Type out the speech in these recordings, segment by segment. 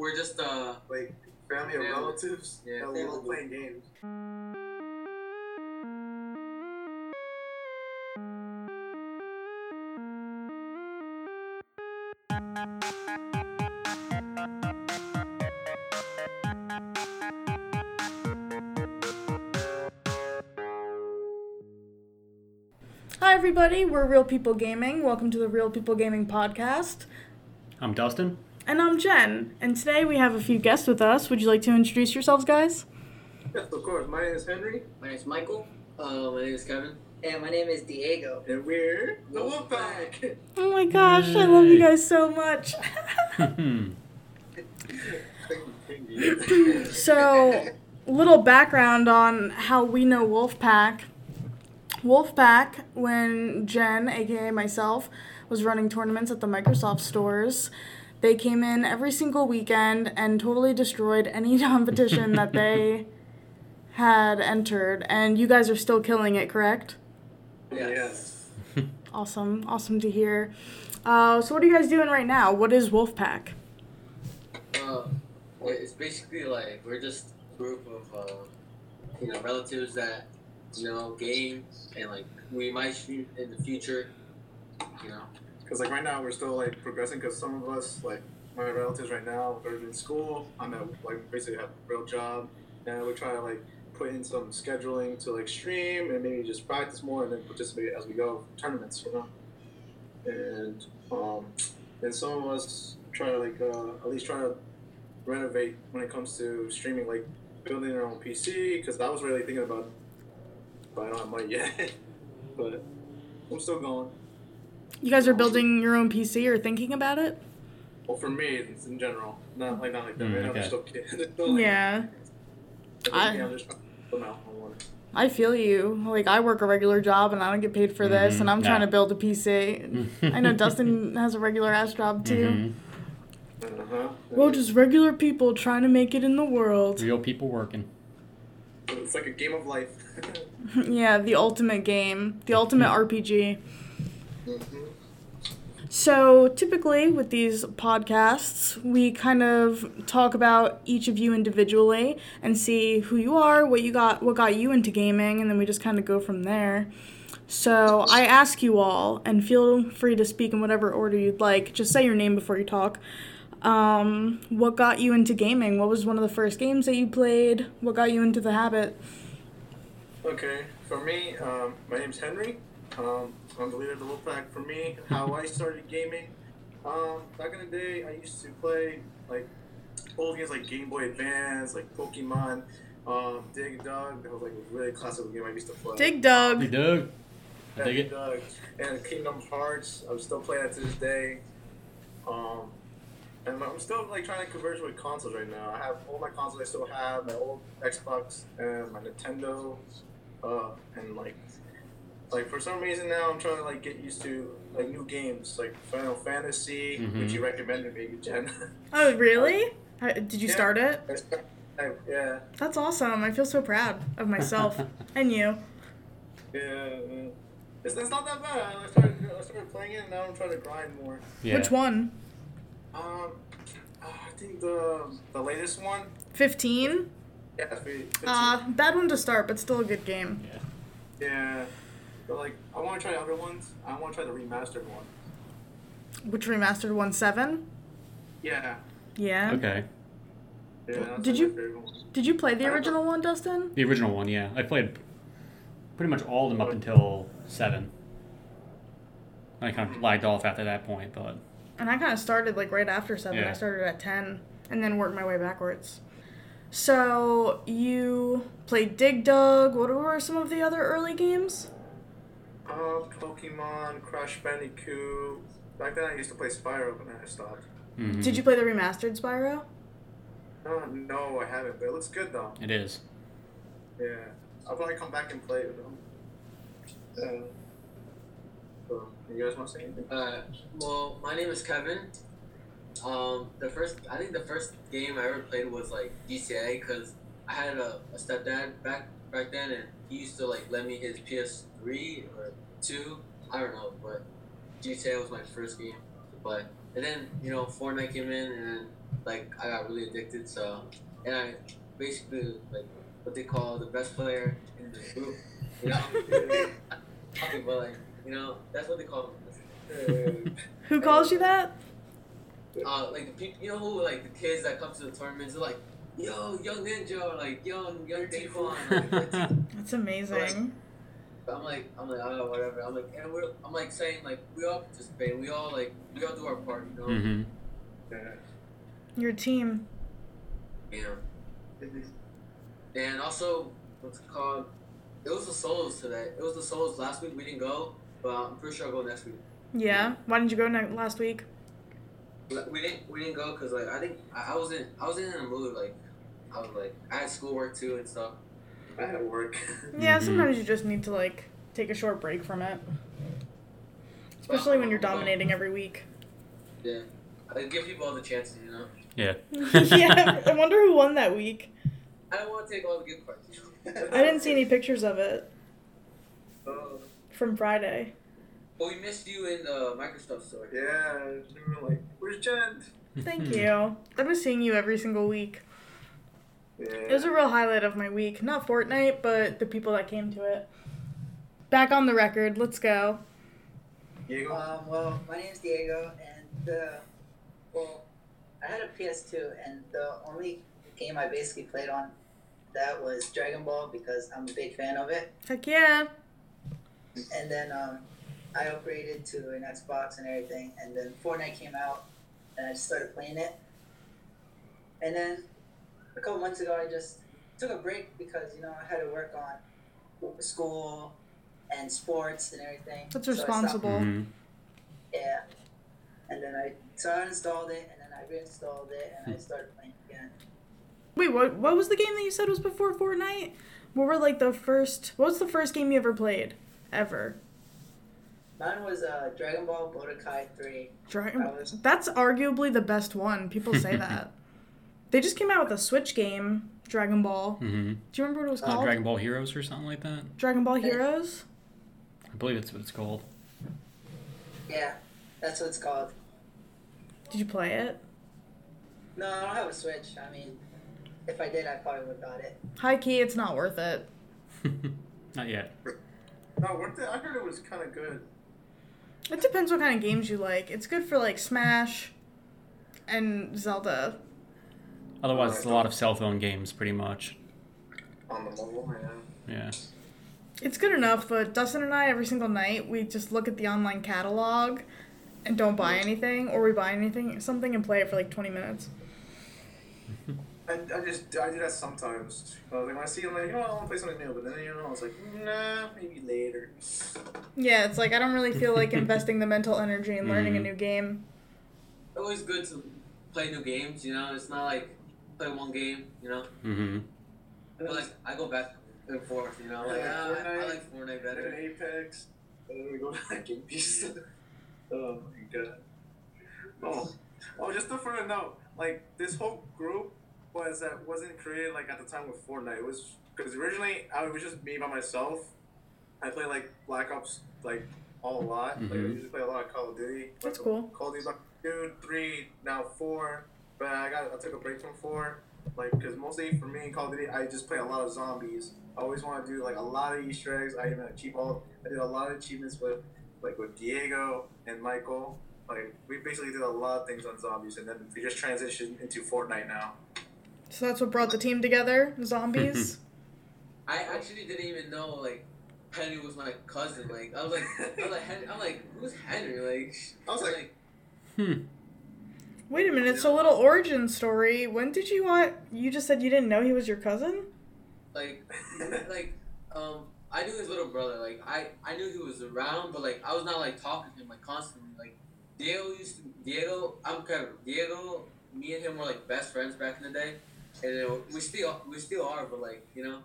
we're just uh like family or relatives Yeah, that love playing games. Hi, everybody. We're Real People Gaming. Welcome to the Real People Gaming podcast. I'm Dustin. And I'm Jen. And today we have a few guests with us. Would you like to introduce yourselves, guys? Yes, of course. My name is Henry, my name is Michael. Uh my name is Kevin. And my name is Diego. and we're the Wolfpack. Oh my gosh, I love you guys so much. so, little background on how we know Wolfpack. Wolfpack, when Jen, aka myself, was running tournaments at the Microsoft stores, they came in every single weekend and totally destroyed any competition that they had entered. And you guys are still killing it, correct? yes. Awesome, awesome to hear. Uh, so, what are you guys doing right now? What is Wolfpack? Uh it's basically like we're just a group of uh you know relatives that you know game and like we might shoot in the future. You know. Because like right now we're still like progressing. Because some of us like my relatives right now are in school. I'm at like basically have a real job, and we try to like put in some scheduling to like stream and maybe just practice more and then participate as we go tournaments. You know. And um, and some of us try to like uh, at least try to renovate when it comes to streaming, like building our own PC. Because I was really thinking about, but I don't have money yet. but I'm still going. You guys are building your own PC or thinking about it? Well, for me, it's in general, not like not like that. Mm, right now, okay. they're still kids. They're still, like, Yeah, I- yeah, I'm just trying to put them out on one. I feel you. Like I work a regular job and I don't get paid for this, Mhm, and I'm trying to build a PC. I know Dustin has a regular ass job too. Mhm. Uh-huh. We're just regular people trying to make it in the world. Real people working. It's like a game of life. yeah, the ultimate game, the ultimate RPG. So, typically with these podcasts, we kind of talk about each of you individually and see who you are, what you got, what got you into gaming, and then we just kind of go from there. So, I ask you all, and feel free to speak in whatever order you'd like. Just say your name before you talk. Um, what got you into gaming? What was one of the first games that you played? What got you into the habit? Okay, for me, um, my name's Henry. Um, I'm the leader of the Wolfpack. For me, how I started gaming, um, back in the day, I used to play like old games like Game Boy Advance, like Pokemon, um, Dig Dug. That was like a really classic game I used to play. Dig Hey, Dug. Doug. I Yeah, dig Dig it. Dug. And Kingdom Hearts. I'm still playing that to this day. Um, and I'm still like trying to converge with consoles right now. I have all my consoles I still have, my old Xbox and my Nintendo, uh, and like, like for some reason now I'm trying to like get used to like new games like Final Fantasy, which Mhm. you recommended maybe Jen. Oh, really? How- Did you Yeah. start it? I- yeah, That's awesome. I feel so proud of myself and you. yeah. yeah. It's, it's not that bad. I started, I started playing it, and now I'm trying to grind more. Yeah. Which one? Um, uh, I think the the latest one. 15? Yeah, fi- 15. Uh, bad one to start, but still a good game. Yeah. yeah. But like, I want to try other ones. I want to try the remastered one. Which remastered one? 7? Yeah. Yeah. Okay. Yeah. That's Did like you- one. Did you play the original one, Dustin? The original one, yeah. I played pretty much all of them up until seven. I kind of lagged off after that point, but And I kind of started like right after 7. Yeah. I started at 10 and then worked my way backwards. So, you played Dig Dug. What were some of the other early games? Uh, Pokemon, Crash Bandicoot. Back then I used to play Spyro, but then I stopped. mhm. Did you play the remastered Spyro? Uh, no, I haven't. But it looks good though. It is. Yeah. I'll probably come back and play it though. Yeah. So, you guys want to say anything? Uh, well, my name is Kevin. Um, the first, I think the first game I ever played was like GTA because I had a, a stepdad back back then, and he used to like lend me his PS3 or two. I don't know, but GTA was my first game. But and then you know Fortnite came in, and then like I got really addicted. So, and I basically like what they call the best player in the group. You know, okay, but like you know that's what they call them. Who calls you that? Uh, like the people, you know who like the kids that come to the tournaments, they're like, "Yo, young ninja," or like "Young, young Daquan." Like, that's- That's amazing. I'm like, I'm like, oh, whatever. I'm like, and we're, I'm like saying like we all participate. We all like, we all do our part. You know. hmm Your team. You know. And also, what's it called? It was the solos today. It was the solos last week. We didn't go, but I'm pretty sure I'll go next week. Yeah. Why didn't you go ne- last week? We didn't, we didn't go because like I think I, I wasn't, I wasn't in a mood. Like, I was like, I had schoolwork too and stuff. I had work. Yeah, Mhm. sometimes you just need to like take a short break from it. Especially when you're dominating every week. Yeah. I give people all the chances, you know. Yeah. yeah, I wonder who won that week. I don't want to take all the good parts. I didn't see any pictures of it Oh, from Friday. But we missed you in the Microsoft store. yeah, we were like, where's Jen? Thank you. I've been seeing you every single week. Yeah. It was a real highlight of my week. Not Fortnite, but the people that came to it. Back on the record, let's go. Diego. Um, well, my name's Diego, and uh, well, I had a PS2, and the only game I basically played on that was Dragon Ball because I'm a big fan of it. Heck yeah. And then um, I upgraded to an Xbox and everything, and then Fortnite came out, and I just started playing it. And then a couple months ago, I just took a break because you know I had to work on school and sports and everything. That's So I stopped responsible. hmm Yeah. And then I so I uninstalled it and then I reinstalled it and I started playing again. Wait, what what was the game that you said was before Fortnite? What were like the first what was the first game you ever played? Ever. Mine was uh, Dragon Ball Budokai 3. Dragon That was- That's arguably the best one. People say that. They just came out with a Switch game, Dragon Ball. hmm Do you remember what it was Uh, called? Dragon Ball Heroes or something like that. Dragon Ball Heroes? I believe it's what it's called. Yeah, that's what it's called. Did you play it? No, I don't have a Switch. I mean, if I did, I probably would have got it. High key, it's not worth it. Not yet. No, worth it. I heard it was kind of good. It depends what kind of games you like. It's good for like Smash and Zelda. Otherwise, it's a lot of cell phone games, pretty much. On the mobile, yeah. Yeah. It's good enough, but Dustin and I, every single night, we just look at the online catalog and don't buy anything, or we buy anything, something, and play it for like 20 minutes. I, I just I do that sometimes. I was like when I see, I'm like, you know, I want to play something new, but then you know, I was like, nah, maybe later. Yeah, it's like I don't really feel like investing the mental energy in learning a Mhm. new game. Always good to play new games. You know, it's not like play one game. You know, hmm but like I go back and forth. You know, like Yeah, ah, I, I like Fortnite better. then Apex, and then we go to that game piece. oh my god. Oh, oh, just a further note, like this whole group was that wasn't created like at the time with Fortnite. It was because originally I was just me by myself. I play like Black Ops like all a lot. Like I usually play a lot of Call of Duty. That's Like, cool. Call of Duty Black Dude three now four, but I got I took a break from four. Like because mostly for me in Call of Duty I just play a lot of zombies. I always want to do like a lot of Easter eggs. I even achieve all. I did a lot of achievements with like with Diego and Michael. Like we basically did a lot of things on zombies, and then we just transitioned into Fortnite now. So that's what brought the team together, zombies. I actually didn't even know like Henry was my cousin. Like I was like, I was like, Henry, I'm like, who's Henry? Like I was I'm like- Hmm. Wait a minute, so little origin story. When did you want? You just said you didn't know he was your cousin. like like um I knew his little brother. Like I I knew he was around, but like I was not like talking to him like constantly. Like Diego used to Diego. I'm kind of Diego. Me and him were like best friends back in the day, and we still we still are. But like you know,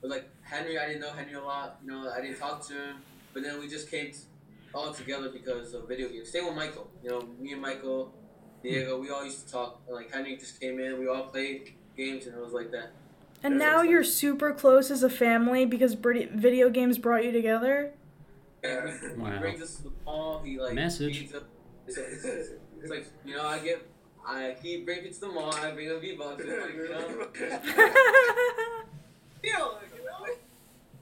but like Henry, I didn't know Henry a lot. You know, I didn't talk to him. But then we just came all together because of video games. Same with Michael. You know, me and Michael, Diego, we all used to talk. Like Henry just came in. We all played games, and it was like that. And Yeah, now that's you're super close as a family because video games brought you together. And he, Wow. he brings us to the mall. He like Message. feeds us. It's, it's, it's, it's like you know, I get I he bring it to the mall. I bring him V bucks. Like, you know, you know?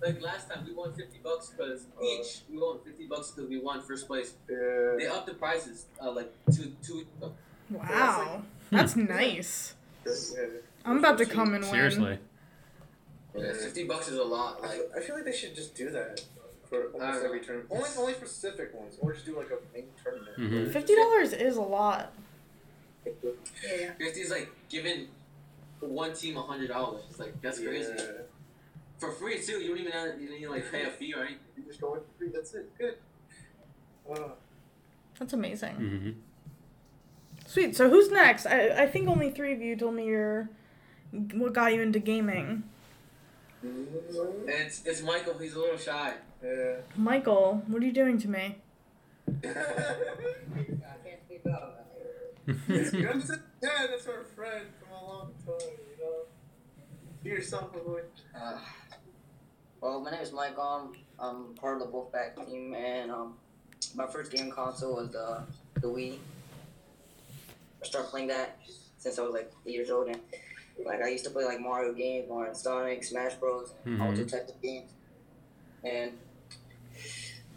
like last time we won fifty bucks because each we won fifty bucks because we won first place. Yeah. They upped the prices uh, like two two. Uh, wow, that's nice. Yeah. I'm about to come and win. Seriously. yeah, fifty bucks is a lot. I Like feel, I feel like they should just do that for almost don't every know. tournament. Only, only for specific ones, or just do like a main tournament. Mhm. Fifty dollars is a lot. Yeah. fifty is like giving one team a hundred dollars. It's like that's crazy Yeah. for free too. You don't even have, you don't even like pay a fee or anything. You just go in for free. That's it. Good. Uh, That's amazing. hmm Sweet. So who's next? I I think only three of you told me your what got you into gaming. It's it's Michael. He's a little shy. yeah. Michael, what are you doing to me? I can't speak up. It's good. That's yeah, that's our friend from a long time, you know. Be yourself, my boy. Uh, well, my name is Mike. Um, I'm part of the Wolfpack team, and um, my first game console was the the Wii. I started playing that since I was like eight years old, and like I used to play like Mario games, Mario and Sonic, Smash Bros, all Mhm. two types of games, and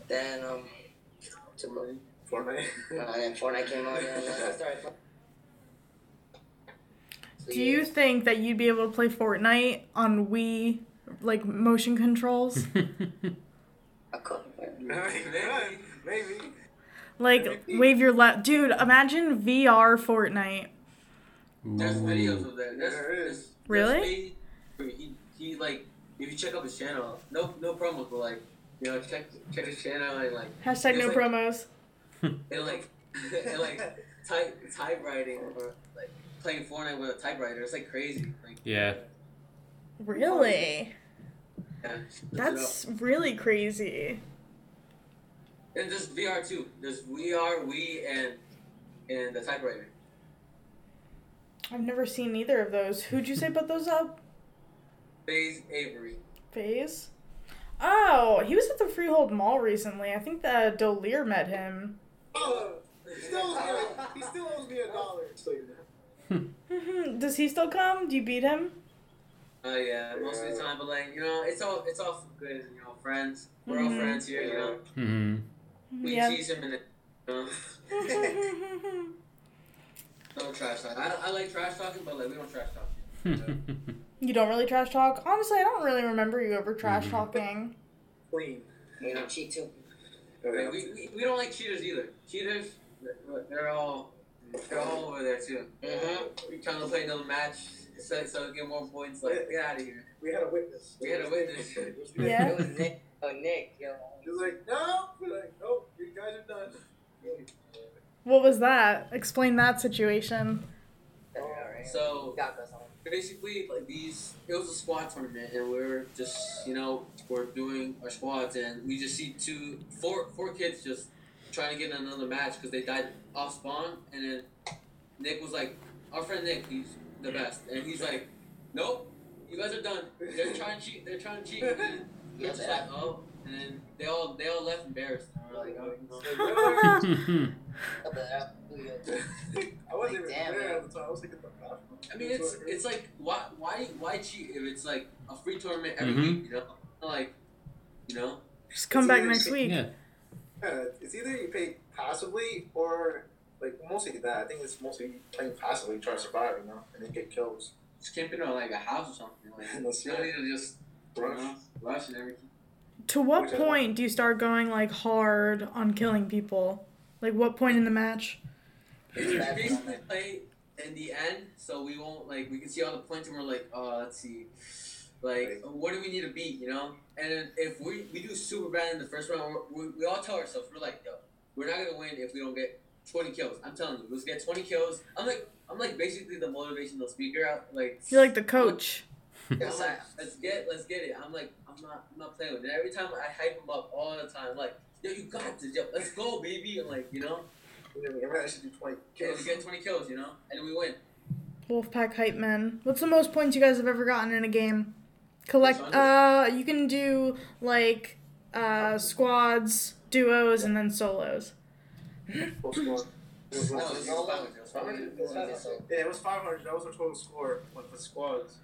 then um, to, Fortnite. uh, and Fortnite came out, and I started. Playing. So, Do yeah. you think that you'd be able to play Fortnite on Wii, like motion controls? I couldn't. maybe. Maybe. Like wave your left, dude. Imagine VR Fortnite. There's Ooh. videos of that. There's, There is. there's- Really? there's He, he like if you check out his channel, no no promos, but like you know check check his channel and like Hashtag no like- promos. and like and like type typewriting or like playing Fortnite with a typewriter. It's like crazy. Like Yeah. Really? yeah, That's really crazy. Up. and there's VR too. There's VR, Wii, and and the typewriter. I've never seen either of those. Who'd you say put those up? Phase Avery. Phase? Oh, he was at the Freehold Mall recently. I think that Dolir met him. Oh, he still owes me a, he still owes me a dollar. So you know. Mhm. Does he still come? Do you beat him? Oh yeah, most of the time, but like you know, it's all it's all good. You know, friends. We're all Mhm. friends here. You know, hmm we Yeah. tease him and. You know, no trash talk. I, I like trash talking, but like we don't trash talk. you don't really trash talk? Honestly, I don't really remember you ever trash Mhm. talking. Clean. You know, cheat too. Like, we, we, we don't like cheaters either. Cheaters, they're- they're all they're all over there too. Mhm. We trying to play another match so so get more points. Like get out of here. We had a witness. We had a witness. Yeah. It was Nick. Oh, Nick. Yo. He was like, no. We're like, nope, you guys are done. What was that? Explain that situation. So Got us on. basically like these it was a squad tournament and we are just you know we're doing our squads and we just see two four four kids just trying to get in another match because they died off spawn and then nick was like our friend nick he's the best and he's like nope you guys are done they're trying to cheat they're trying to cheat and then we're just like oh and then they all they all left embarrassed and we're like oh no. Up there. I wasn't even Damn, there at the time. I was like at the bathroom. I mean, it's it's like why why why cheat if it's like a free tournament every Mhm. week, you know? Like, you know, Just come It's back next week. yeah. Yeah, it's either you pay passively or like mostly that. I think it's mostly playing passively, try to survive, you know, and then get kills. just camping on like a house or something. Like, That's you don't need to just you Rush. know, rush and everything. To what Which point do you start going like hard on killing people? Like what point in the match? We just basically play in the end, so we won't like we can see all the points and we're like, oh, let's see, like what do we need to beat, you know? And if we we do super bad in the first round, we, we all tell ourselves we're like, yo, we're not gonna win if we don't get 20 kills. I'm telling you, let's get 20 kills. I'm like I'm like basically the motivational speaker out like. You're like the coach. I'm like, let's get let's get it. I'm like I'm not I'm not playing with it. Every time I hype him up all the time, like yo, you got this, yo, let's go, baby. And like you know, And then we managed to do 20 kills. we get 20 kills, you know, and then we win. Wolfpack hype men. What's the most points you guys have ever gotten in a game? Collect. Uh, you can do like uh squads, duos, and then solos. Full score. It was No, like- it was 500. It was 500. It was 500. yeah, it was 500. That was our total score with the squads.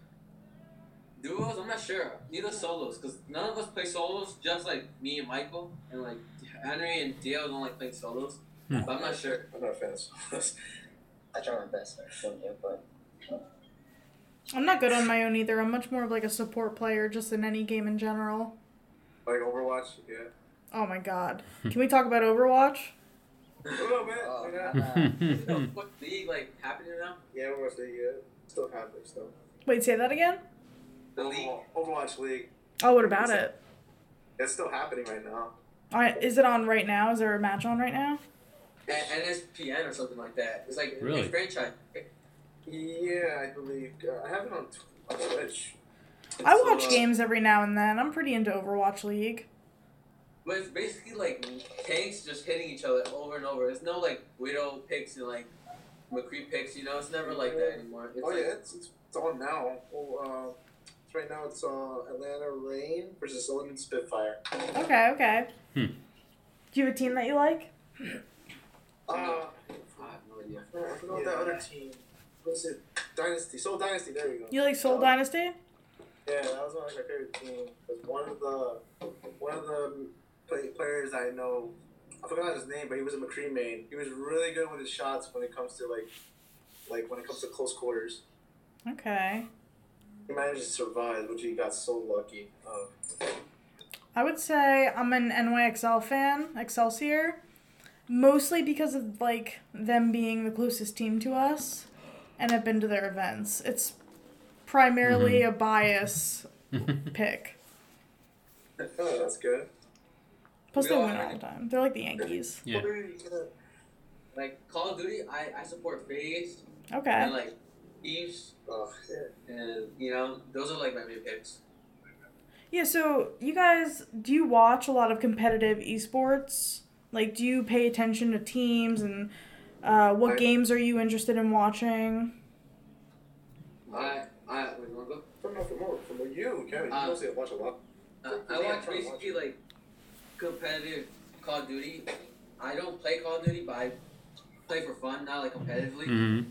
Duos, I'm not sure. Neither solos, because none of us play solos. Just like me and Michael, and like Henry and Dio don't like playing solos. Hmm. But I'm not sure. I'm not a fan of solos. I try my best. I shouldn't do, but I'm not good on my own either. I'm much more of like a support player just in any game in general. Like Overwatch, yeah. Oh my god. Can we talk about Overwatch? What up, man? Oh, yeah. You know what league like happening now? yeah, Overwatch League, yeah. Still happening, still. Wait, say that again? The league. Overwatch League. Oh, what about it? It's still happening right now. I, is it on right now? Is there a match on right now? And NSPN or something like that. It's like Really? a franchise. Yeah, I believe. Uh, I have it on, on Twitch. I So, watch uh, games every now and then. I'm pretty into Overwatch League. But it's basically like tanks just hitting each other over and over. There's no like Widow picks and like McCree picks, you know? It's never like that anymore. It's oh, like, yeah, it's, it's, it's on now. Oh, uh, it's right now it's uh, Atlanta Reign versus London Spitfire. Okay, okay. Hmm. Do you have a team that you like? Uh, I have no idea. I forgot that other team. What's it? Dynasty. Seoul Dynasty, there you go. You like Seoul Uh, Dynasty? Yeah, that was one of my favorite teams. Because one of the one of the play, players I know, I forgot his name, but he was a McCree main. He was really good with his shots when it comes to like, like when it comes to close quarters. Okay. He managed to survive, which he got so lucky. Uh, I would say I'm an NYXL fan, Excelsior, mostly because of like them being the closest team to us, and I've been to their events. It's primarily a bias pick. oh, that's good. Plus, We they all win all the time. They're like the Yankees. Yeah. Like Call of Duty, I, I support FaZe Okay. and like Thieves, Oh, yeah. and you know, those are like my main picks. Yeah, so you guys, do you watch a lot of competitive esports? Like, do you pay attention to teams and uh, what I- games are you interested in watching? I, I, wait, you wanna go? From, from, from, from you, Kevin, you Uh, mostly watch a lot. Uh, I watch basically like competitive Call of Duty. I don't play Call of Duty, but I play for fun, not like competitively. hmm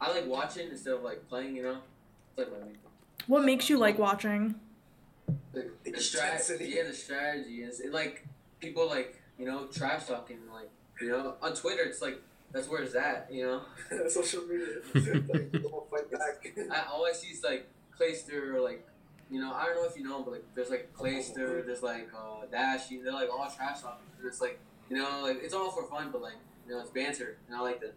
I like watching instead of like playing, you know? It's like my main What makes you like watching? The, the strategy, yeah, the strategy is it like people like you know trash talking like you know on Twitter. It's like that's where it's at. You know, Social media. like, the whole fight back. I always I see is like Clayster or like you know I don't know if you know, but like there's like Clayster, there's like uh, Dashy. They're like all trash talking. And It's like you know like it's all for fun, but like you know it's banter, and I like that.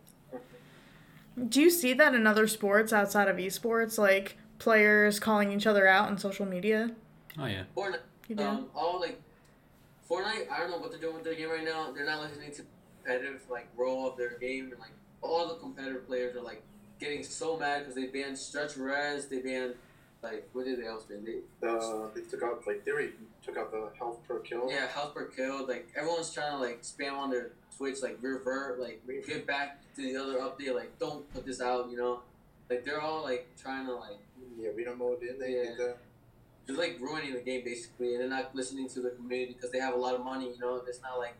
Do you see that in other sports outside of esports, like players calling each other out on social media? Oh yeah. Fortnite, You do? um, all like Fortnite. I don't know what they're doing with their game right now. They're not listening to competitive like role of their game, and like all the competitive players are like getting so mad because they banned Stretch Res. They banned like what did they else ban? They Uh, they took out like theory took out the health per kill. yeah, health per kill. Like everyone's trying to like spam on their Twitch, like revert, like get back to the other update. Like don't put this out, you know. Like they're all like trying to like Yeah, we don't know didn't they? Yeah. Did that? just like ruining the game basically, and they're not listening to the community because they have a lot of money. You know, it's not like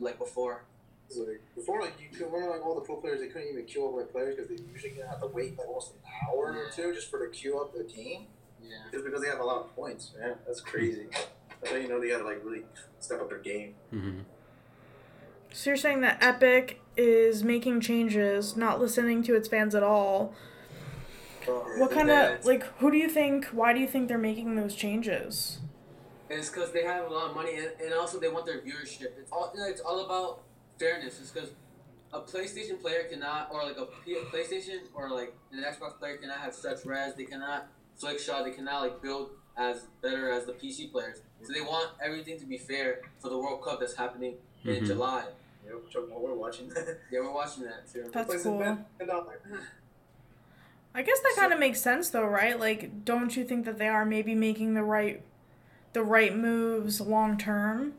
like before. It's like before, like you could remember like all the pro players, they couldn't even queue up their players because they usually have to wait like almost an hour or two just for the queue up the game, Yeah. just because they have a lot of points. Yeah, that's crazy. That's how you know they gotta like really step up their game. hmm So you're saying that Epic is making changes, not listening to its fans at all. What kind of like who do you think? Why do you think they're making those changes? And it's because they have a lot of money, and, and also they want their viewership. It's all you know, it's all about fairness. is because a PlayStation player cannot, or like a P- PlayStation or like an Xbox player cannot have such res. They cannot flick shot. They cannot like build as better as the PC players. So they want everything to be fair for the World Cup that's happening in Mhm. July. You know, while we're watching that. Yeah, we're watching that too. That's cool. it back, and I'm I guess that kind of makes sense though, right? Like don't you think that they are maybe making the right the right moves long term?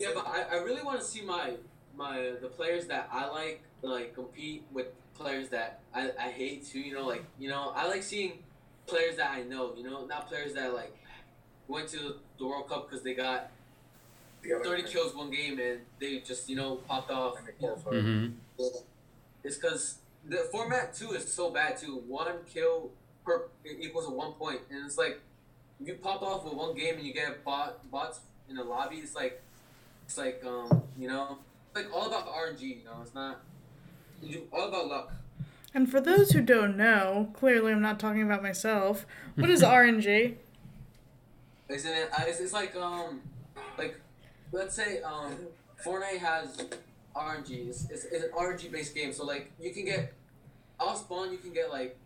Yeah, but I, I really want to see my my the players that I like like compete with players that I, I hate too. You know, like you know I like seeing players that I know. You know, not players that like went to the World Cup because they got the other thirty kills one game and they just you know popped off. and they You know, qualify. hmm It's because the format too is so bad too. One kill per equals to one point, and it's like if you pop off with one game and you get bot bots in the lobby, it's like it's like um you know it's like all about RNG. You know, it's not you all about luck. And for those who don't know, clearly I'm not talking about myself. What is RNG? Isn't it? Uh, it's, it's like um like let's say um Fortnite has RNG. It's, it's, it's an RNG based game, so like you can get off spawn, you can get like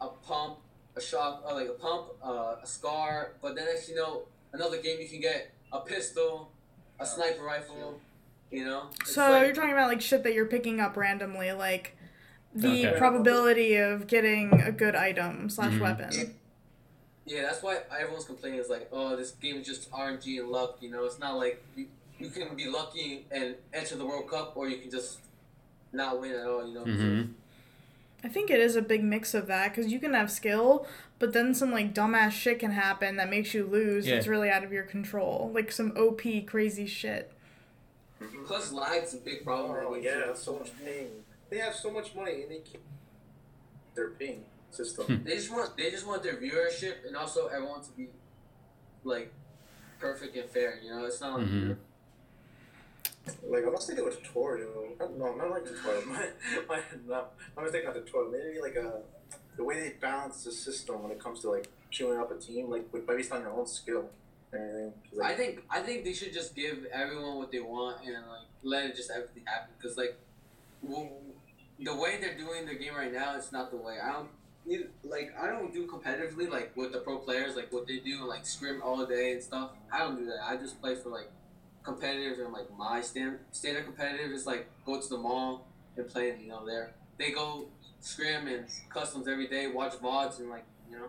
a pump, a shot, or like a pump, uh, a scar. But then next you know, another game you can get a pistol, a sniper rifle. You know. It's So like- you're talking about like shit that you're picking up randomly, like the Okay. probability of getting a good item slash Mhm. weapon. Yeah, that's why everyone's complaining. Is like, oh, this game is just RNG and luck. You know, it's not like you, you can be lucky and enter the World Cup, or you can just not win at all. You know. hmm I think it is a big mix of that because you can have skill, but then some like dumbass shit can happen that makes you lose. Yeah. It's really out of your control, like some OP crazy shit. Mm-hmm. Plus, lag's a big problem. Oh in yeah, so much ping. They have so much money and they keep their ping system. Hmm. They just want they just want their viewership and also everyone to be like perfect and fair. You know, it's not like Mhm. like unless they do a tutorial. not- No, not like tutorial. My, my, not, my mistake, not tutorial. Maybe like a the way they balance the system when it comes to like queuing up a team, like with based on your own skill. 'Cause, I think I think they should just give everyone what they want and like let it just everything happen. Cause like, the way they're doing their game right now, it's not the way. I don't like I don't do competitively like with the pro players like what they do like scrim all day and stuff. I don't do that. I just play for like competitive and like my stand standard competitive is like go to the mall and play you know there. They go scrim and customs every day, watch VODs and like you know.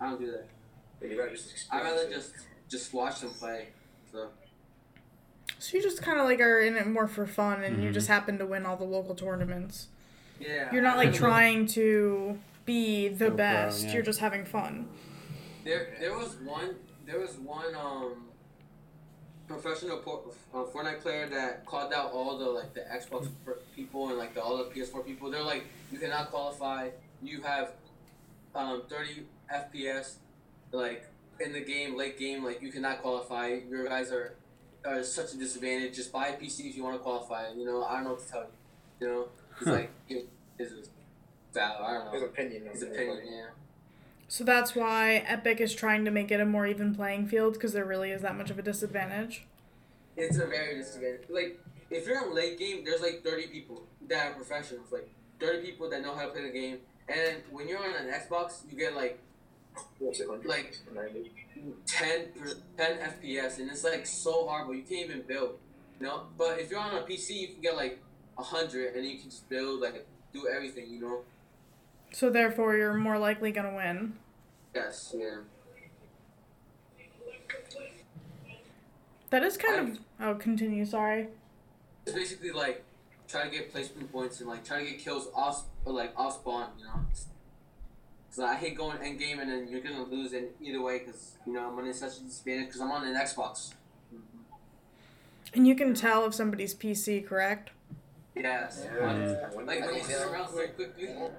I don't do that. You gotta just I experience rather it. just just watch them play. So So you just kind of like are in it more for fun, and you Mhm. just happen to win all the local tournaments. yeah, You're not like trying to be the Go pro, best. yeah. You're just having fun. There, there was one. There was one um, professional por- uh, Fortnite player that called out all the like the Xbox per- people and like the all the PS4 people. They're like, you cannot qualify. You have um, 30 FPS, like in the game, late game. Like you cannot qualify. Your guys are are such a disadvantage. Just buy a PC if you want to qualify. You know, I don't know what to tell you. You know, it's Huh. like it, it's just valid. I don't know. his opinion. His opinion, like, yeah. So that's why Epic is trying to make it a more even playing field because there really is that much of a disadvantage. It's a very disadvantage. Like, if you're in late game, there's like 30 people that are professionals. Like, 30 people that know how to play the game. And when you're on an Xbox, you get like what's it, Like- 90? 10, 10 FPS, and it's like so horrible. You can't even build. You know? But if you're on a PC, you can get like 100 and you can just build, like, do everything, you know? So therefore, you're more likely gonna win. Yes, yeah. That is kind of. Oh, continue. Sorry. It's basically like try to get placement points and like try to get kills off like off spawn, you know. So I hate going end game and then you're gonna lose in either way because you know I'm on such a disadvantage because I'm on an Xbox. And you can tell if somebody's PC, correct? Yes. Yeah. Like When- when you swim around so quickly in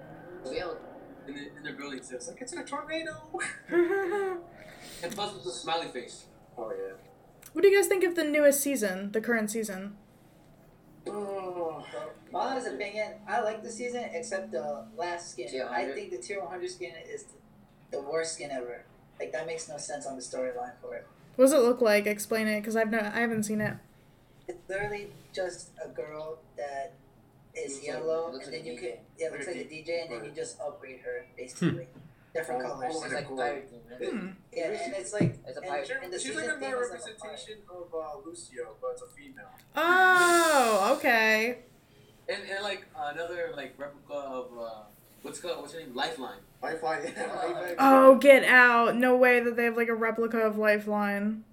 the in the building too. It's like it's in a tornado. And plus with the smiley face. Oh yeah. what do you guys think of the newest season, the current season? Oh, My honest opinion, I like the season except the last skin. Tier I think the tier 100 skin is the worst skin ever. Like that makes no sense on the storyline for it. What does it look like? Explain it, because I've no, I haven't seen it. It's literally just a girl that is Looks yellow, looks and like then a you DJ. can yeah, it looks like a DJ, and then you just upgrade her basically, different Oh, colors. oh, it's like cool. pirate theme, right? Hmm. Yeah, and it's like It's a and- pirate. and the she's like a theme more like a representation of uh, Lucio, but it's a female. Oh, okay. And and like another like replica of uh what's called what's her name? Lifeline. Wi-Fi. Wi-Fi. Oh, get out! No way that they have like a replica of Lifeline.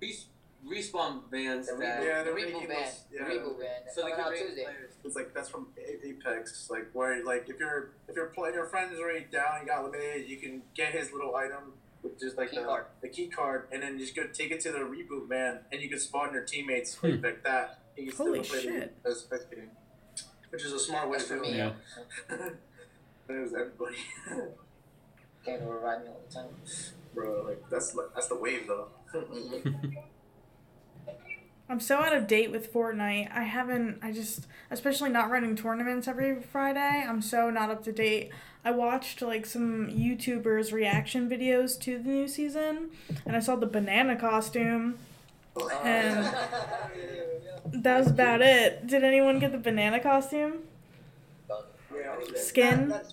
Res- respawn bands The that Yeah, the they're reboot van, those- the yeah. reboot van. so they coming can out Tuesday. players. It's like that's from Apex, like where like if your if your play your friend is already down, you got eliminated, you can get his little item with just like Key the, card. the key card, and then you just go take it to the reboot man, and you can spawn your teammates like, like that. and You can Holy play shit. As spectating. Which is a smart way That's to for do me. it. Yeah. But it was everybody, Can't override me all the time. bro. Like that's like, that's the wave though. I'm so out of date with Fortnite. I haven't. I just, especially not running tournaments every Friday. I'm so not up to date. I watched like some YouTubers' reaction videos to the new season, and I saw the banana costume. And that was about it. Did anyone get the banana costume? Skin? Not,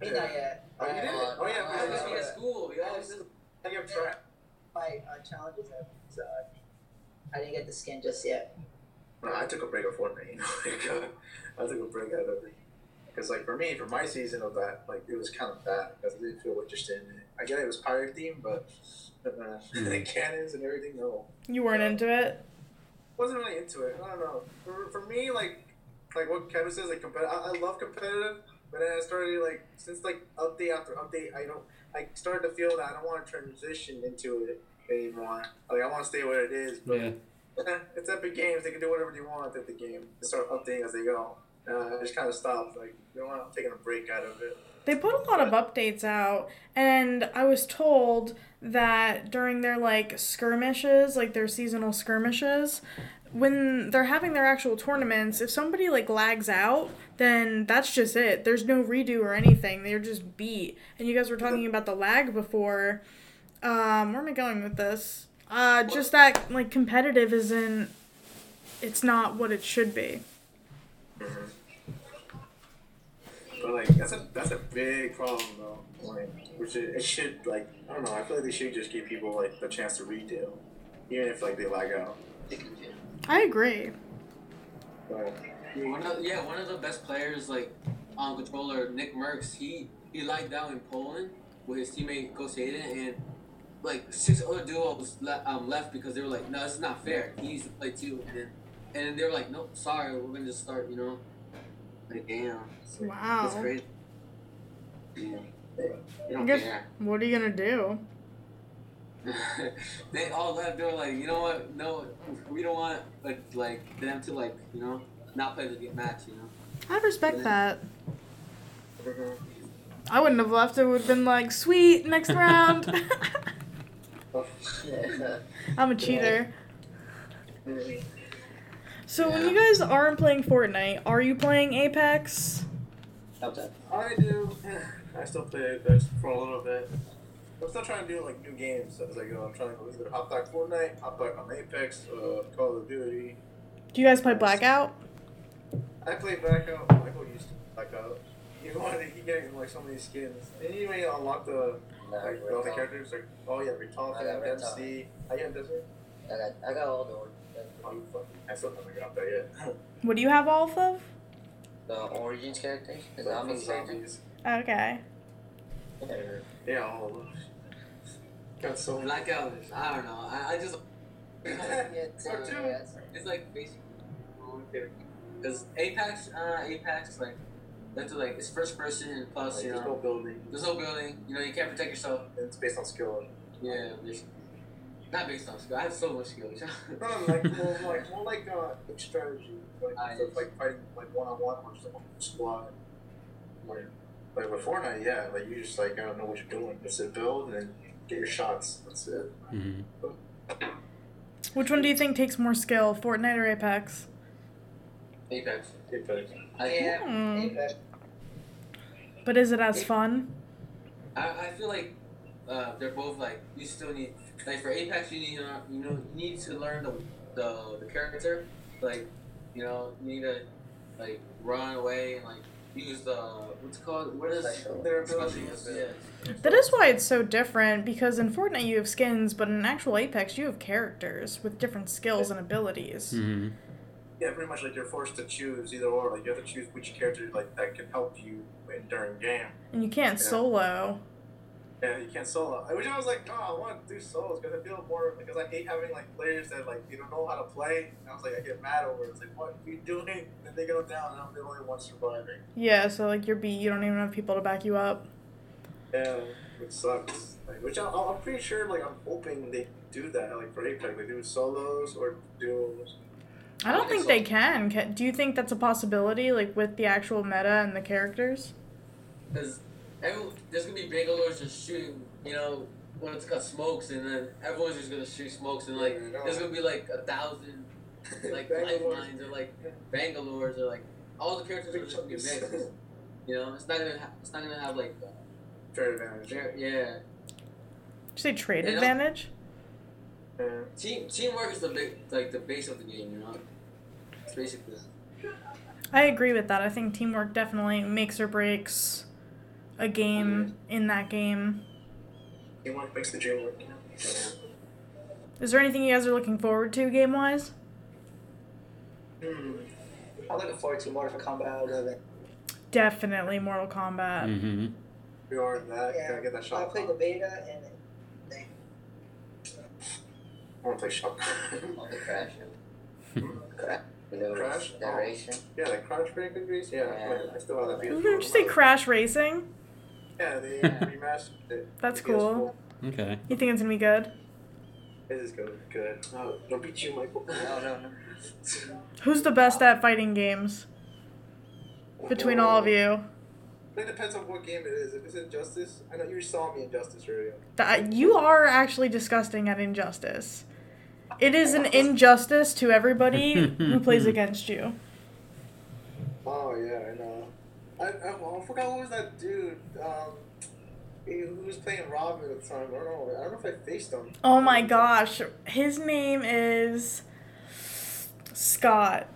me not yet. Oh, you did? Uh, Oh, yeah, I man. was in school, I yeah. was just- I give try. my uh, challenges have so I didn't get the skin just yet. No, I took a break of Fortnite. You know, like, uh, I took a break out of it. Because like for me, for my season of that, like it was kind of bad because I didn't feel interested in it. I get it was pirate themed, but uh, the cannons and everything, no. You weren't into it. wasn't really into it. I don't know. For, for me, like like what Kevin says, like competitive. I, I love competitive, but then I started like since like update after update, I don't. I started to feel that I don't want to transition into it anymore. Like I want to stay where it is, but Yeah. it's Epic Games. They can do whatever they want at the game. They start updating as they go. Uh, I just kind of stopped. Like you know, what, I'm taking a break out of it. They put a lot of updates out, and I was told that during their like skirmishes, like their seasonal skirmishes, when they're having their actual tournaments, if somebody like lags out, then that's just it. There's no redo or anything. They're just beat. And you guys were talking about the lag before. Um, where am I going with this? Uh, just that like competitive isn't. It's not what it should be. But like that's a that's a big problem though. Like which it, it should like I don't know. I feel like they should just give people like the chance to redo, even if like they lag out. I agree. But One of, yeah, one of the best players, like on controller, Nick Mercs, he he lagged out in Poland with his teammate Ghost Hayden, and like six other duos le- um, left because they were like, no, this is not fair. He needs to play too, and then, and then they were like, no, sorry, we're gonna just start, you know. Like damn, Wow. that's crazy. Yeah, they don't guess- care. What are you gonna do? they all left. They were like, you know what? No, we don't want like, like them to like, you know, not play the game match. You know. I respect that. mhm. I wouldn't have left. It would have been like, sweet, next round. I'm a cheater. So when you guys aren't playing Fortnite, are you playing Apex? Stop that. I do. I still play Apex for a little bit. I'm still trying to do like new games as I go. I'm trying to go either hop back Fortnite, hop back on Apex, uh, Call of Duty. Do you guys play Blackout? I play Blackout. Michael used to Blackout. You want to keep getting like so many skins, and you even unlock the like all the characters like oh yeah, Richtofen, I got Red Tom. Dempsey. I got Dempsey. I got, I got all the or- You fucking. I still haven't got there yet. What do you have all of? the origins characters. The But zombies. zombies. Okay. Yeah, all of them. Got so many. Blackout. I don't know. I, I just. Yeah, Or two. It's like basically. Because Apex, uh, Apex, like, that's like it's first person plus, Like, you there's no building. there's no building. You know, you can't protect yourself. It's based on skill. Yeah, there's not based on skill. I have so much skill. No, no, like more like more like uh like strategy, like Ah, instead yes. like fighting like one on one or just like a squad. Like like with Fortnite, yeah, like you just like I don't know what you're doing. Just sit build and then get your shots. That's it. hmm Which one do you think takes more skill, Fortnite or Apex? Apex. Apex. I, yeah. Hmm. Apex. But is it as fun? I, I feel like uh, they're both like you still need like for Apex you need you know you know you need to learn the the, the character like you know you need to like run away and like use the what's it called what is special. their special yeah. That is why it's so different because in Fortnite you have skins, but in actual Apex you have characters with different skills and abilities. hmm Yeah, pretty much like you're forced to choose either or. Like you have to choose which character like that can help you in, during game. And you can't Yeah. solo. Yeah, you can't solo. I wish I was like, oh, I want to do solos because I feel more because I hate having like players that like you don't know how to play. And I was like, I get mad over. it. It's like, what are you doing? And they go down, and I'm the only one surviving. Yeah, so like you're beat, you don't even have people to back you up. Yeah, which sucks. Like, which I, I'm pretty sure, like, I'm hoping they do that, like for Apex, they do solos or duos. I don't think so. they can. Ca- Do you think that's a possibility, like with the actual meta and the characters? Because there's gonna be Bangalores just shooting, you know, when it's got smokes, and then everyone's just gonna shoot smokes, and like Yeah, there's gonna be like a thousand like Bangalore. lifelines or like Bangalores or like all the characters are just gonna be mixed. You know, it's not gonna ha- it's not gonna have like uh, Fair advantage. ver- yeah. Did you say trade Yeah, no. advantage? Yeah. Team teamwork is the big like the base of the game. You know, it's basically. I agree with that. I think teamwork definitely makes or breaks a game in that game. Teamwork makes the dream work. Is there anything you guys are looking forward to game wise? Hmm. I'm looking forward to Mortal Kombat 11. Definitely Mortal Kombat. Mm-hmm. We are in that. Yeah, Gotta get that I shot. played the beta and I wanna play shot. All the crash. Crash. Crash? That Oh. yeah, like Crash Bandicoot Race. Yeah, Yeah. I still have that. Did PS4. you say Crash Racing? Yeah, they uh, remastered it. That's cool. Okay. You think it's gonna be good? It is good. Good. No, don't beat you, Michael. No, no, no. Who's the best at fighting games between all of you? It depends on what game it is. If it's Injustice, I know you saw me in Justice earlier. That uh, you are actually disgusting at Injustice. It is an injustice to everybody who plays against you. Oh yeah, I know. I, I, I forgot what was that dude. Um, who was playing Robin at the time. I don't know. I don't know if I faced him. Oh my gosh, his name is Scott.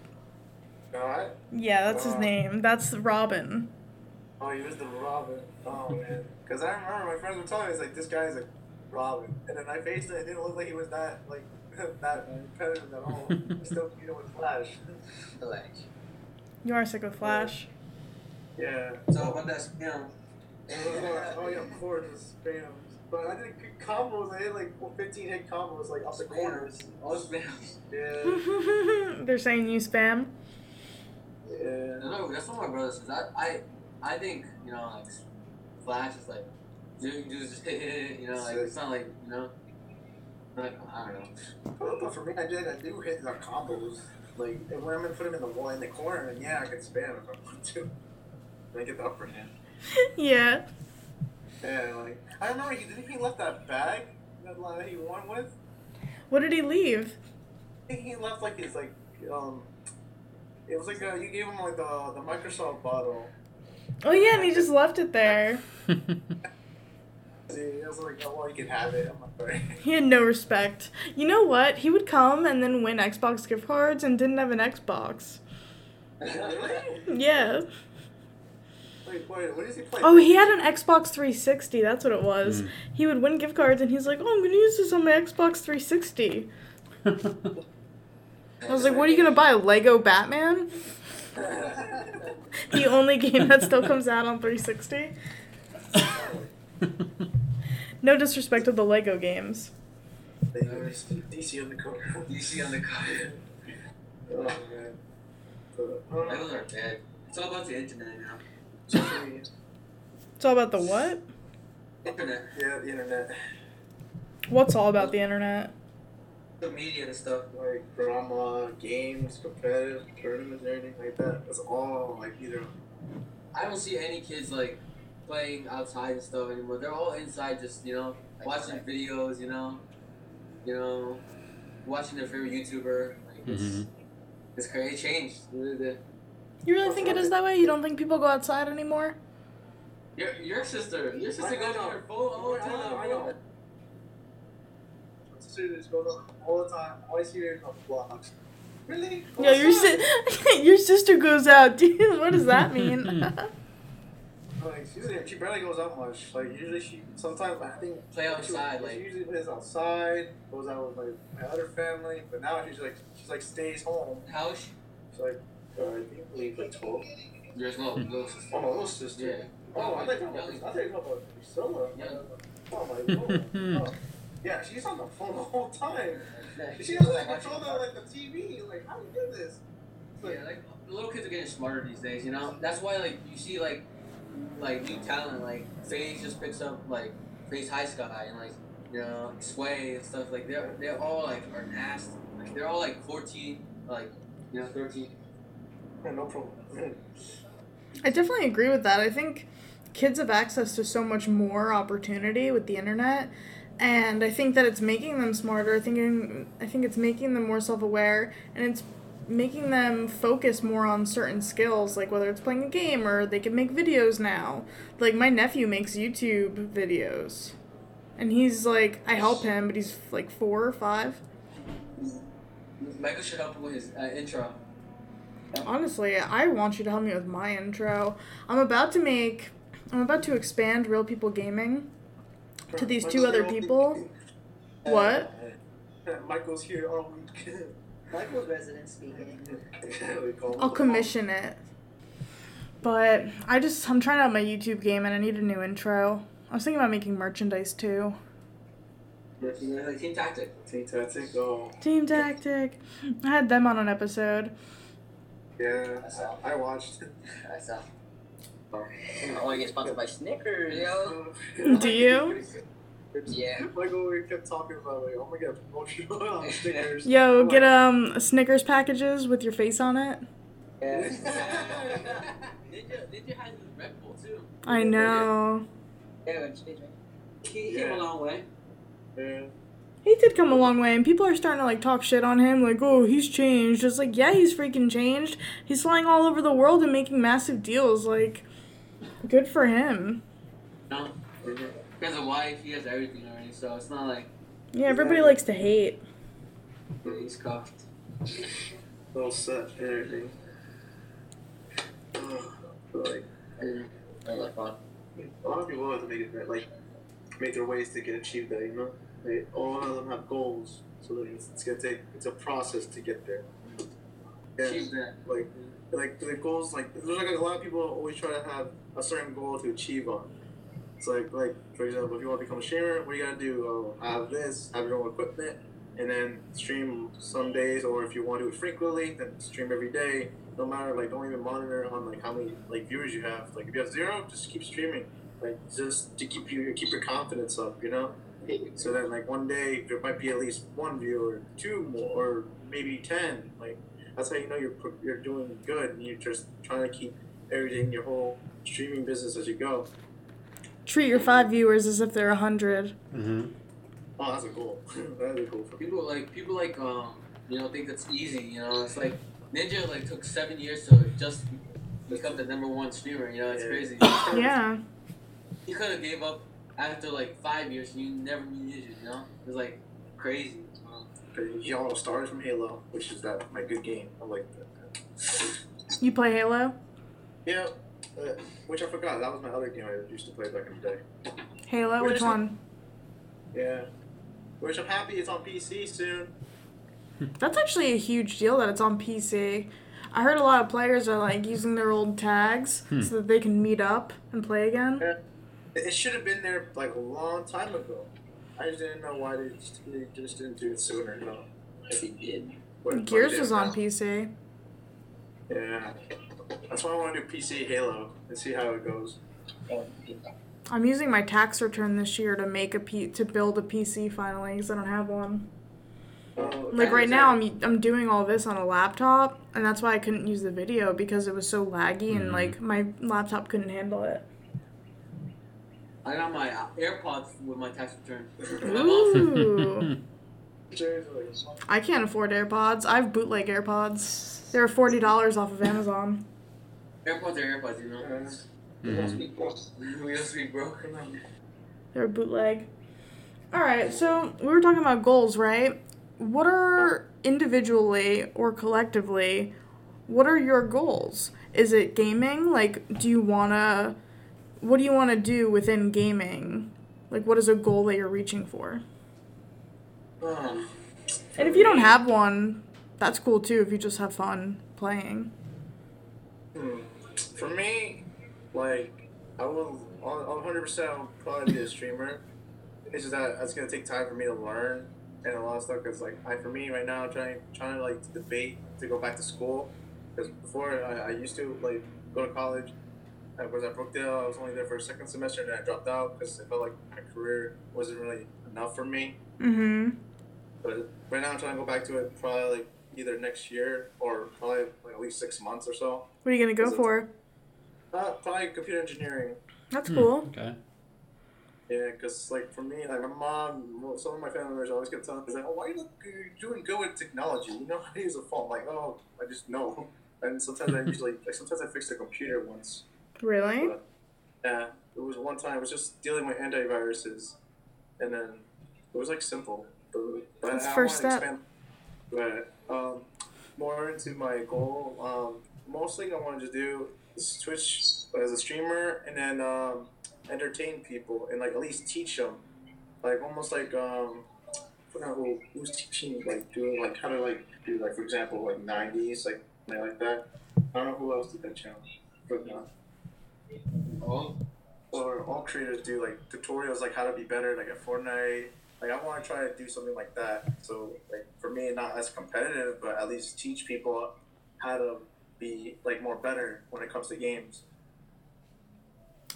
Alright. Yeah, that's his name. That's Robin. Oh, he was the Robin. Oh man. Because I remember my friends were telling me, it's like this guy is like Robin, and then I faced him. It didn't look like he was that like that competitive at all. I still beat him with Flash. Flash. You are sick with Flash. yeah. So about that, you oh, know, oh, oh yeah, of course, it's spams. But I did combos. I hit like 15 hit combos like up the corners. all spams. Yeah. They're saying you spam. Yeah. No, that's what my brother says. I, I, I think you know, like Flash is like, dude, dude, just hit, hit, hit, you know, like it's not like you know, like I don't know. But, but for me, I did. I do hit the combos. Like and when I'm gonna put him in the wall in the corner, and yeah, I can spam if I want to. And I get the upper hand. yeah. Yeah, like I remember he didn't he left that bag that uh, he won with. What did he leave? I think he left like his like um. It was like uh, you gave him like the the Microsoft bottle. Oh yeah, and he just left it there. It was like, oh well, you can have it. I'm like, sorry. He had no respect. You know what? He would come and then win Xbox gift cards and didn't have an Xbox. really? Yeah. Wait, wait, what does he play? Oh, he had an Xbox 360. That's what it was. Mm. He would win gift cards and he's like, "Oh, I'm gonna use this on my Xbox 360." I was like, "What are you gonna buy? Lego Batman?" The only game that still comes out on 360. No disrespect to the Lego games. DC on the corner. DC on the cover. Oh man. But, Those are dead. It's all about the internet now. Social media. It's all about the what? Internet, Yeah, the internet. What's all about the internet? the media and stuff. Like drama, games, competitive tournaments, anything like that. That's all like either. I don't see any kids like playing outside and stuff anymore. They're all inside, just you know, watching videos. You know, you know, watching their favorite YouTuber. Like it's, Mhm. it's crazy. It changed. The- the- You really think it is that way? You don't think people go outside anymore? Your your sister, your sister goes know. on her phone all the I know, I time. know. Students go on all the time. Always hear on vlogs. Really? Go Yeah, your outside. si- your sister goes out, dude. What does that mean? Like she's, she barely goes out much. Like usually she sometimes I think Play outside, she, like- she usually plays outside, goes out with like my other family, but now she's like she's like stays home. How is she? She's like uh, I think like like twelve. There's no little sister. Oh my little sister. Yeah. Oh, I thought you were talking about I thought you were about Priscilla. Yeah. Oh my lord. oh. Yeah, she's on the phone the whole time. She doesn't like control the like the TV. Like how do you do this? It's like, Yeah, like the little kids are getting smarter these days, you know. That's why like you see like like new talent like FaZe just picks up like FaZe High Sky and like you know Sway and stuff like they're they're all like are nasty. Like they're all like fourteen like you know thirteen. Yeah, no problem. I definitely agree with that. I think kids have access to so much more opportunity with the internet, and I think that it's making them smarter. I think I think it's making them more self-aware, and it's making them focus more on certain skills, like whether it's playing a game or they can make videos now. Like my nephew makes YouTube videos, and he's like, I help him, but he's like four or five. Michael should help him with his uh, intro. Honestly, I want you to help me with my intro. I'm about to make, I'm about to expand Real People Gaming to these two other people. What? Michael's here all week. Uh, uh, uh, Michael's resident speaking. We call I'll the commission it. But I just, I'm trying out my YouTube game and I need a new intro. I was thinking about making merchandise too. Like Team Tactic. Team Tactic. Oh, Team Tactic. I had them on an episode. Yeah. I saw. I watched. I saw. I want to get sponsored by Snickers, yo. Do you? Yeah. Michael, we kept talking about like, oh my god, promotion on stickers. Yo, get um Snickers packages with your face on it. Yeah. Ninja, Ninja has his Red Bull too. I know. Yeah, excuse me. He came a long way. Yeah. He did come a long way, and people are starting to like talk shit on him, like, oh, he's changed. It's like, yeah, he's freaking changed. He's flying all over the world and making massive deals. Like, good for him. No, he has a wife. He has everything already. So it's not like Yeah, everybody likes to hate. he's cuffed. All set and everything. Ugh, but, like I like fun. a lot of people have to make it like make their ways to get achieve that, you know. They all of them have goals, so that it's, it's gonna take it's a process to get there. That. like like the goals like there's like a lot of people always try to have a certain goal to achieve on. It's like like for example, if you want to become a streamer, what do you gotta do? Oh, have this, have your own equipment, and then stream some days, or if you want to do it frequently, then stream every day. No matter like don't even monitor on like how many like viewers you have. Like if you have zero, just keep streaming. Like just to keep you keep your confidence up, you know. So then like one day there might be at least one viewer, two more, or maybe ten. Like that's how you know you're you're doing good, and you're just trying to keep everything your whole streaming business as you go. Treat your five viewers as if they're a hundred. Mm-hmm. Oh, that's a goal. that's a goal for. People like people like um you know think that's easy. You know, it's like Ninja like took seven years to just become the number one streamer. You know, it's Yeah. crazy. Yeah. He could have gave up after like five years. You never knew Ninja. You know, it was like crazy. He all started from Halo, which is that my good game. I like that. You play Halo? Yeah, uh, which I forgot. That was my other game I used to play back in the day. Halo? Where's Which one? Yeah, which I'm happy it's on PC soon. That's actually a huge deal that it's on PC. I heard a lot of players are like using their old tags Hmm. so that they can meet up and play again. It, it should have been there like a long time ago. I just didn't know why they just, they just didn't do it sooner. No, know, If he did. But- Gears but was yeah, on PC. Yeah, that's why I want to do PC Halo and see how it goes. I'm using my tax return this year to make a P- to build a PC finally because I don't have one. Oh, Like right now. I'm I'm doing all this on a laptop, and that's why I couldn't use the video because it was so laggy and Mhm. like my laptop couldn't handle it. I got my uh, AirPods with my tax return. My mom said- Ooh, Seriously. I can't afford AirPods. I have bootleg AirPods. They're forty dollars off of Amazon. AirPods are AirPods, you know. Uh, We don't broke. We don't speak broke. They're bootleg. All right, so we were talking about goals, right? What are individually or collectively, what are your goals? Is it gaming? Like, do you wanna, what do you wanna do within gaming? Like, what is a goal that you're reaching for? oh. And if you don't have one, that's cool too. If you just have fun playing. Hmm. For me, like, I will, I'll 100% I'll probably be a streamer. It's just that it's gonna take time for me to learn and a lot of stuff. Cause like, I for me right now, I'm trying trying to like debate to go back to school. Cause before I, I used to like go to college. I was at Brookdale. I was only there for a second semester, and then I dropped out because I felt like my career wasn't really enough for me. Mm-hmm. But right now, I'm trying to go back to it. Probably like either next year or probably like at least six months or so. What are you gonna go Is it- for? Uh, probably computer engineering. That's Hmm, cool. Okay. Yeah, because like for me, like my mom, well, some of my family members always kept telling me, like, "Oh, why you look you're doing good with technology? You know how to use a phone?" I'm like, oh, I just know. And sometimes I usually, like, sometimes I fix the computer once. Really? But, yeah, it was one time. I was just dealing with antiviruses, and then it was like simple. But, but That's I first step. Expand, but um, more into my goal. Um, mostly, I wanted to do is Twitch as a streamer, and then um, entertain people, and like at least teach them, like almost like um, I forgot who who's teaching like doing like how to like do like for example like nineties like something like that. I don't know who else did that channel, but uh, Oh, or all creators do like tutorials like how to be better like at Fortnite. Like I want to try to do something like that. So like for me, not as competitive, but at least teach people how to be like more better when it comes to games.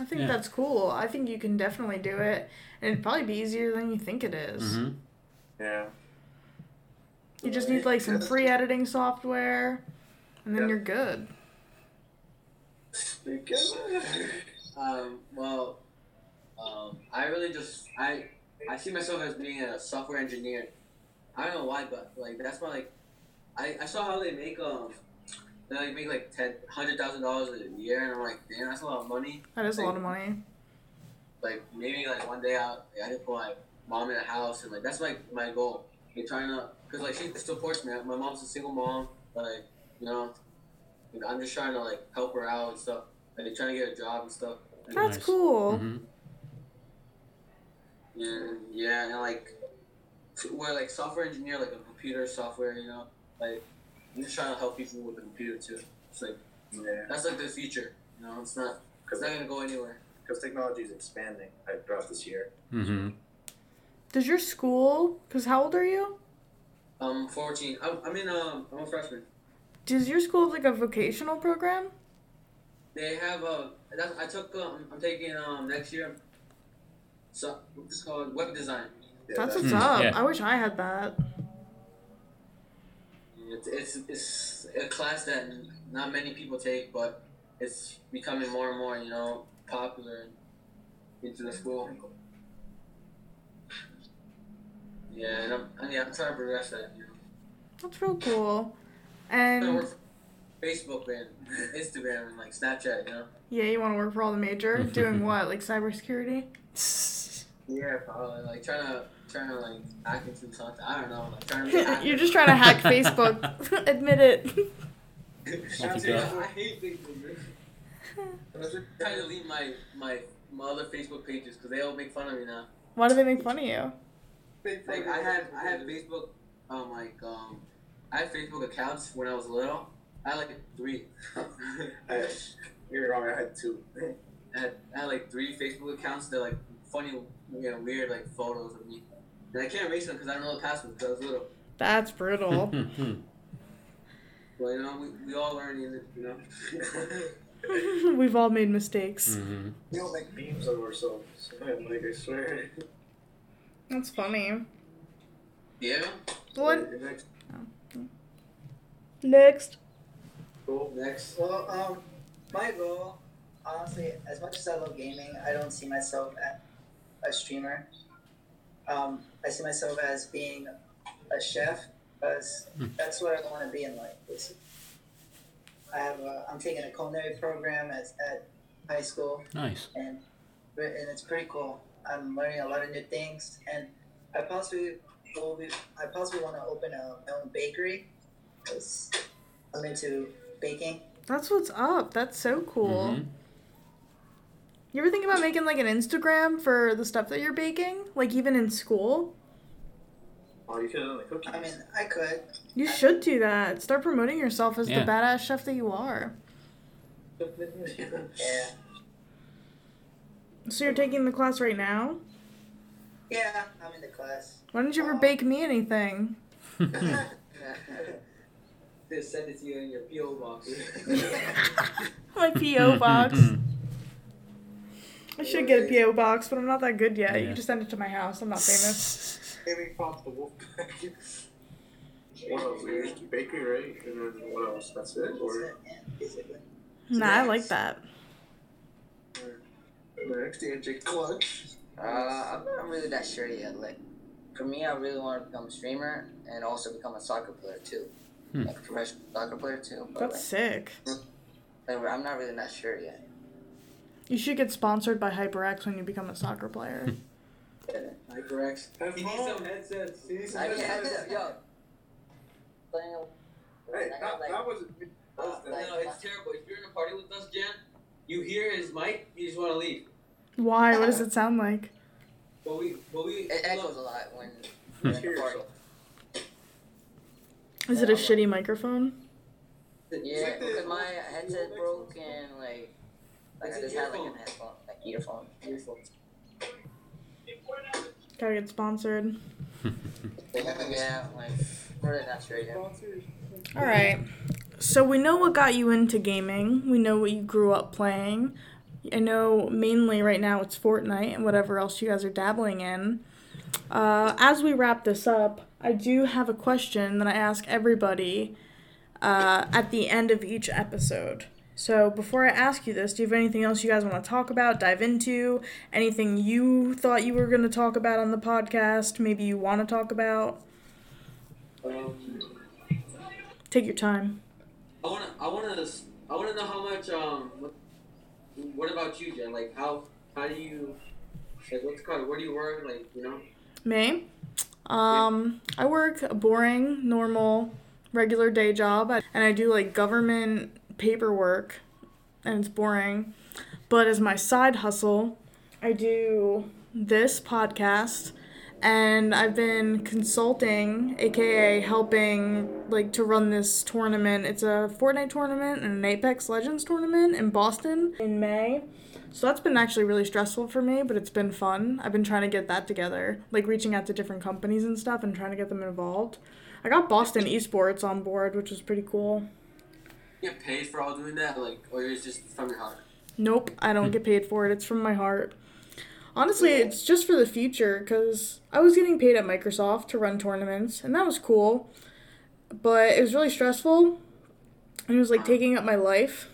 I think Yeah. that's cool. I think you can definitely do it, and it'd probably be easier than you think it is. Mm-hmm. Yeah. You just need like some free editing software, and then Yeah. you're good. Um, well, um, I really just I I see myself as being a software engineer. I don't know why, but like that's why like I, I saw how they make um they like make like ten hundred thousand dollars a year, and I'm like, damn, that's a lot of money. That is a lot of money. Like maybe like one day I I can put my mom in a house, and like that's like my goal. Like trying to, cause like she supports me. My mom's a single mom, but like you know, like, I'm just trying to like help her out and stuff. Like trying to get a job and stuff. And, That's Nice. cool. Mm-hmm. Yeah, yeah, and like we're like software engineer, like a computer software, you know, like I'm just trying to help people with the computer too. It's like Yeah. that's like the future, you know. It's not, it's not gonna go anywhere. Because technology is expanding like, throughout this year. Mm-hmm. Does your school? Cause how old are you? Um, 14. I'm, I'm in um, I'm a freshman. Does your school have like a vocational program? They have a. That's, I took. Um, I'm taking um next year. So what's it called web design. Yeah, That's that's- what's Hmm, up. yeah. I wish I had that. It's, it's it's a class that not many people take, but it's becoming more and more, you know, popular into the school. Yeah, and I'm, and yeah, I'm trying to progress that. You know. That's real cool. I'm trying to And Facebook and Instagram and like Snapchat, you know. yeah, you want to work for all the major? Doing what? Like cybersecurity? Yeah, probably like trying to trying to like hack into something. I don't know, like trying to. be a hacker. You're just trying to hack Facebook. Admit it. I'm saying, I hate Facebook. I'm just trying to leave my my my other Facebook pages because they all make fun of me now. Why do they make fun of you? Like I had I had Facebook um like um I had Facebook accounts when I was little. I had like three. I, you're wrong. I had two. I had, I had like three Facebook accounts. They're like funny, you know, weird like photos of me. And I can't erase them because I don't know the password because I was little. That's brutal. well, you know, we, we all learn, you know. We've all made mistakes. mm-hmm. we don't make memes of ourselves. Man, like I swear. That's funny. yeah. What? Next Next. goal. Next. Well, um, my goal, honestly, as much as I love gaming, I don't see myself as a streamer. Um, I see myself as being a chef because Hmm. that's what I want to be in life. Basically. I have a, I'm taking a culinary program at, at high school Nice. and and it's pretty cool. I'm learning a lot of new things, and I possibly will be, I possibly want to open a, my own bakery because I'm into baking. That's what's up. That's so cool. Mhm. You ever think about making like an Instagram for the stuff that you're baking? Like even in school? Oh, you could have done the cookies. I mean, I could. You should do that. Start promoting yourself as Yeah. the badass chef that you are. Yeah. So you're taking the class right now? Yeah, I'm in the class. Why didn't you ever bake me anything? Just send it to you in your PO box. My PO box. I should get a PO box, but I'm not that good yet. You Yeah. just send it to my house. I'm not famous. Maybe pop the wolf what else? Bakery, right? And then what else? That's it. Or it, yeah, basically. Nah, I like that. next, DJ Clutch. Uh, I'm not really that sure yet. Like, for me, I really want to become a streamer and also become a soccer player too, Hmm. like a professional soccer player too. But That's sick. like, like, I'm not really that sure yet. You should get sponsored by HyperX when you become a soccer player. HyperX. Have He needs fun. some headsets. He needs some I mean, headsets. yo, playing. Hey, that, got, like, that was. uh, No, like, no, it's terrible. If you're in a party with us, Jen, you hear his mic, you just want to leave. Why? What does it sound like? But we, but we. it echoes a lot when Hmm. you're in a party. Is it a shitty microphone? Yeah, because my headset broke and like, like I It's just had like earphone. an headphone, like earphone. Earphones. Gotta get sponsored. Yeah, like really not sure yet. All right. So we know what got you into gaming. We know what you grew up playing. I know mainly right now it's Fortnite and whatever else you guys are dabbling in. Uh, as we wrap this up, I do have a question that I ask everybody uh, at the end of each episode. So before I ask you this, do you have anything else you guys want to talk about, dive into? Anything you thought you were going to talk about on the podcast? Maybe you want to talk about? Um, Take your time. I wanna, I wanna, I wanna know how much. Um, what, what about you, Jen? Like, how, how do you, like, what's called? Where do you work? Like, you know. Me? Um, I work a boring, normal, regular day job, and I do like government paperwork, and it's boring. But as my side hustle, I do this podcast, and I've been consulting, aka helping, like to run this tournament. It's a Fortnite tournament and an Apex Legends tournament in Boston in May. So that's been actually really stressful for me, but it's been fun. I've been trying to get that together, like reaching out to different companies and stuff and trying to get them involved. I got Boston Esports on board, which was pretty cool. You get paid for all doing that, like, or it's just from your heart. Nope, I don't get paid for it. It's from my heart. Honestly, it's just for the future because I was getting paid at Microsoft to run tournaments, and that was cool. But it was really stressful, and it was like taking up my life.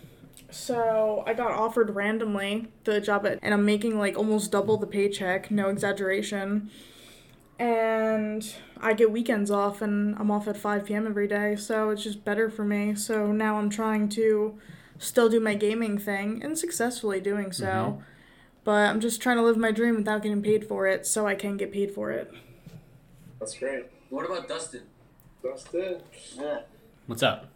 So I got offered randomly the job at, and I'm making like almost double the paycheck, no exaggeration. And I get weekends off, and I'm off at 5 p.m. every day, so it's just better for me. So now I'm trying to still do my gaming thing and successfully doing so. Mhm. But I'm just trying to live my dream without getting paid for it so I can get paid for it. That's great. What about Dustin? Dustin? Yeah. What's up?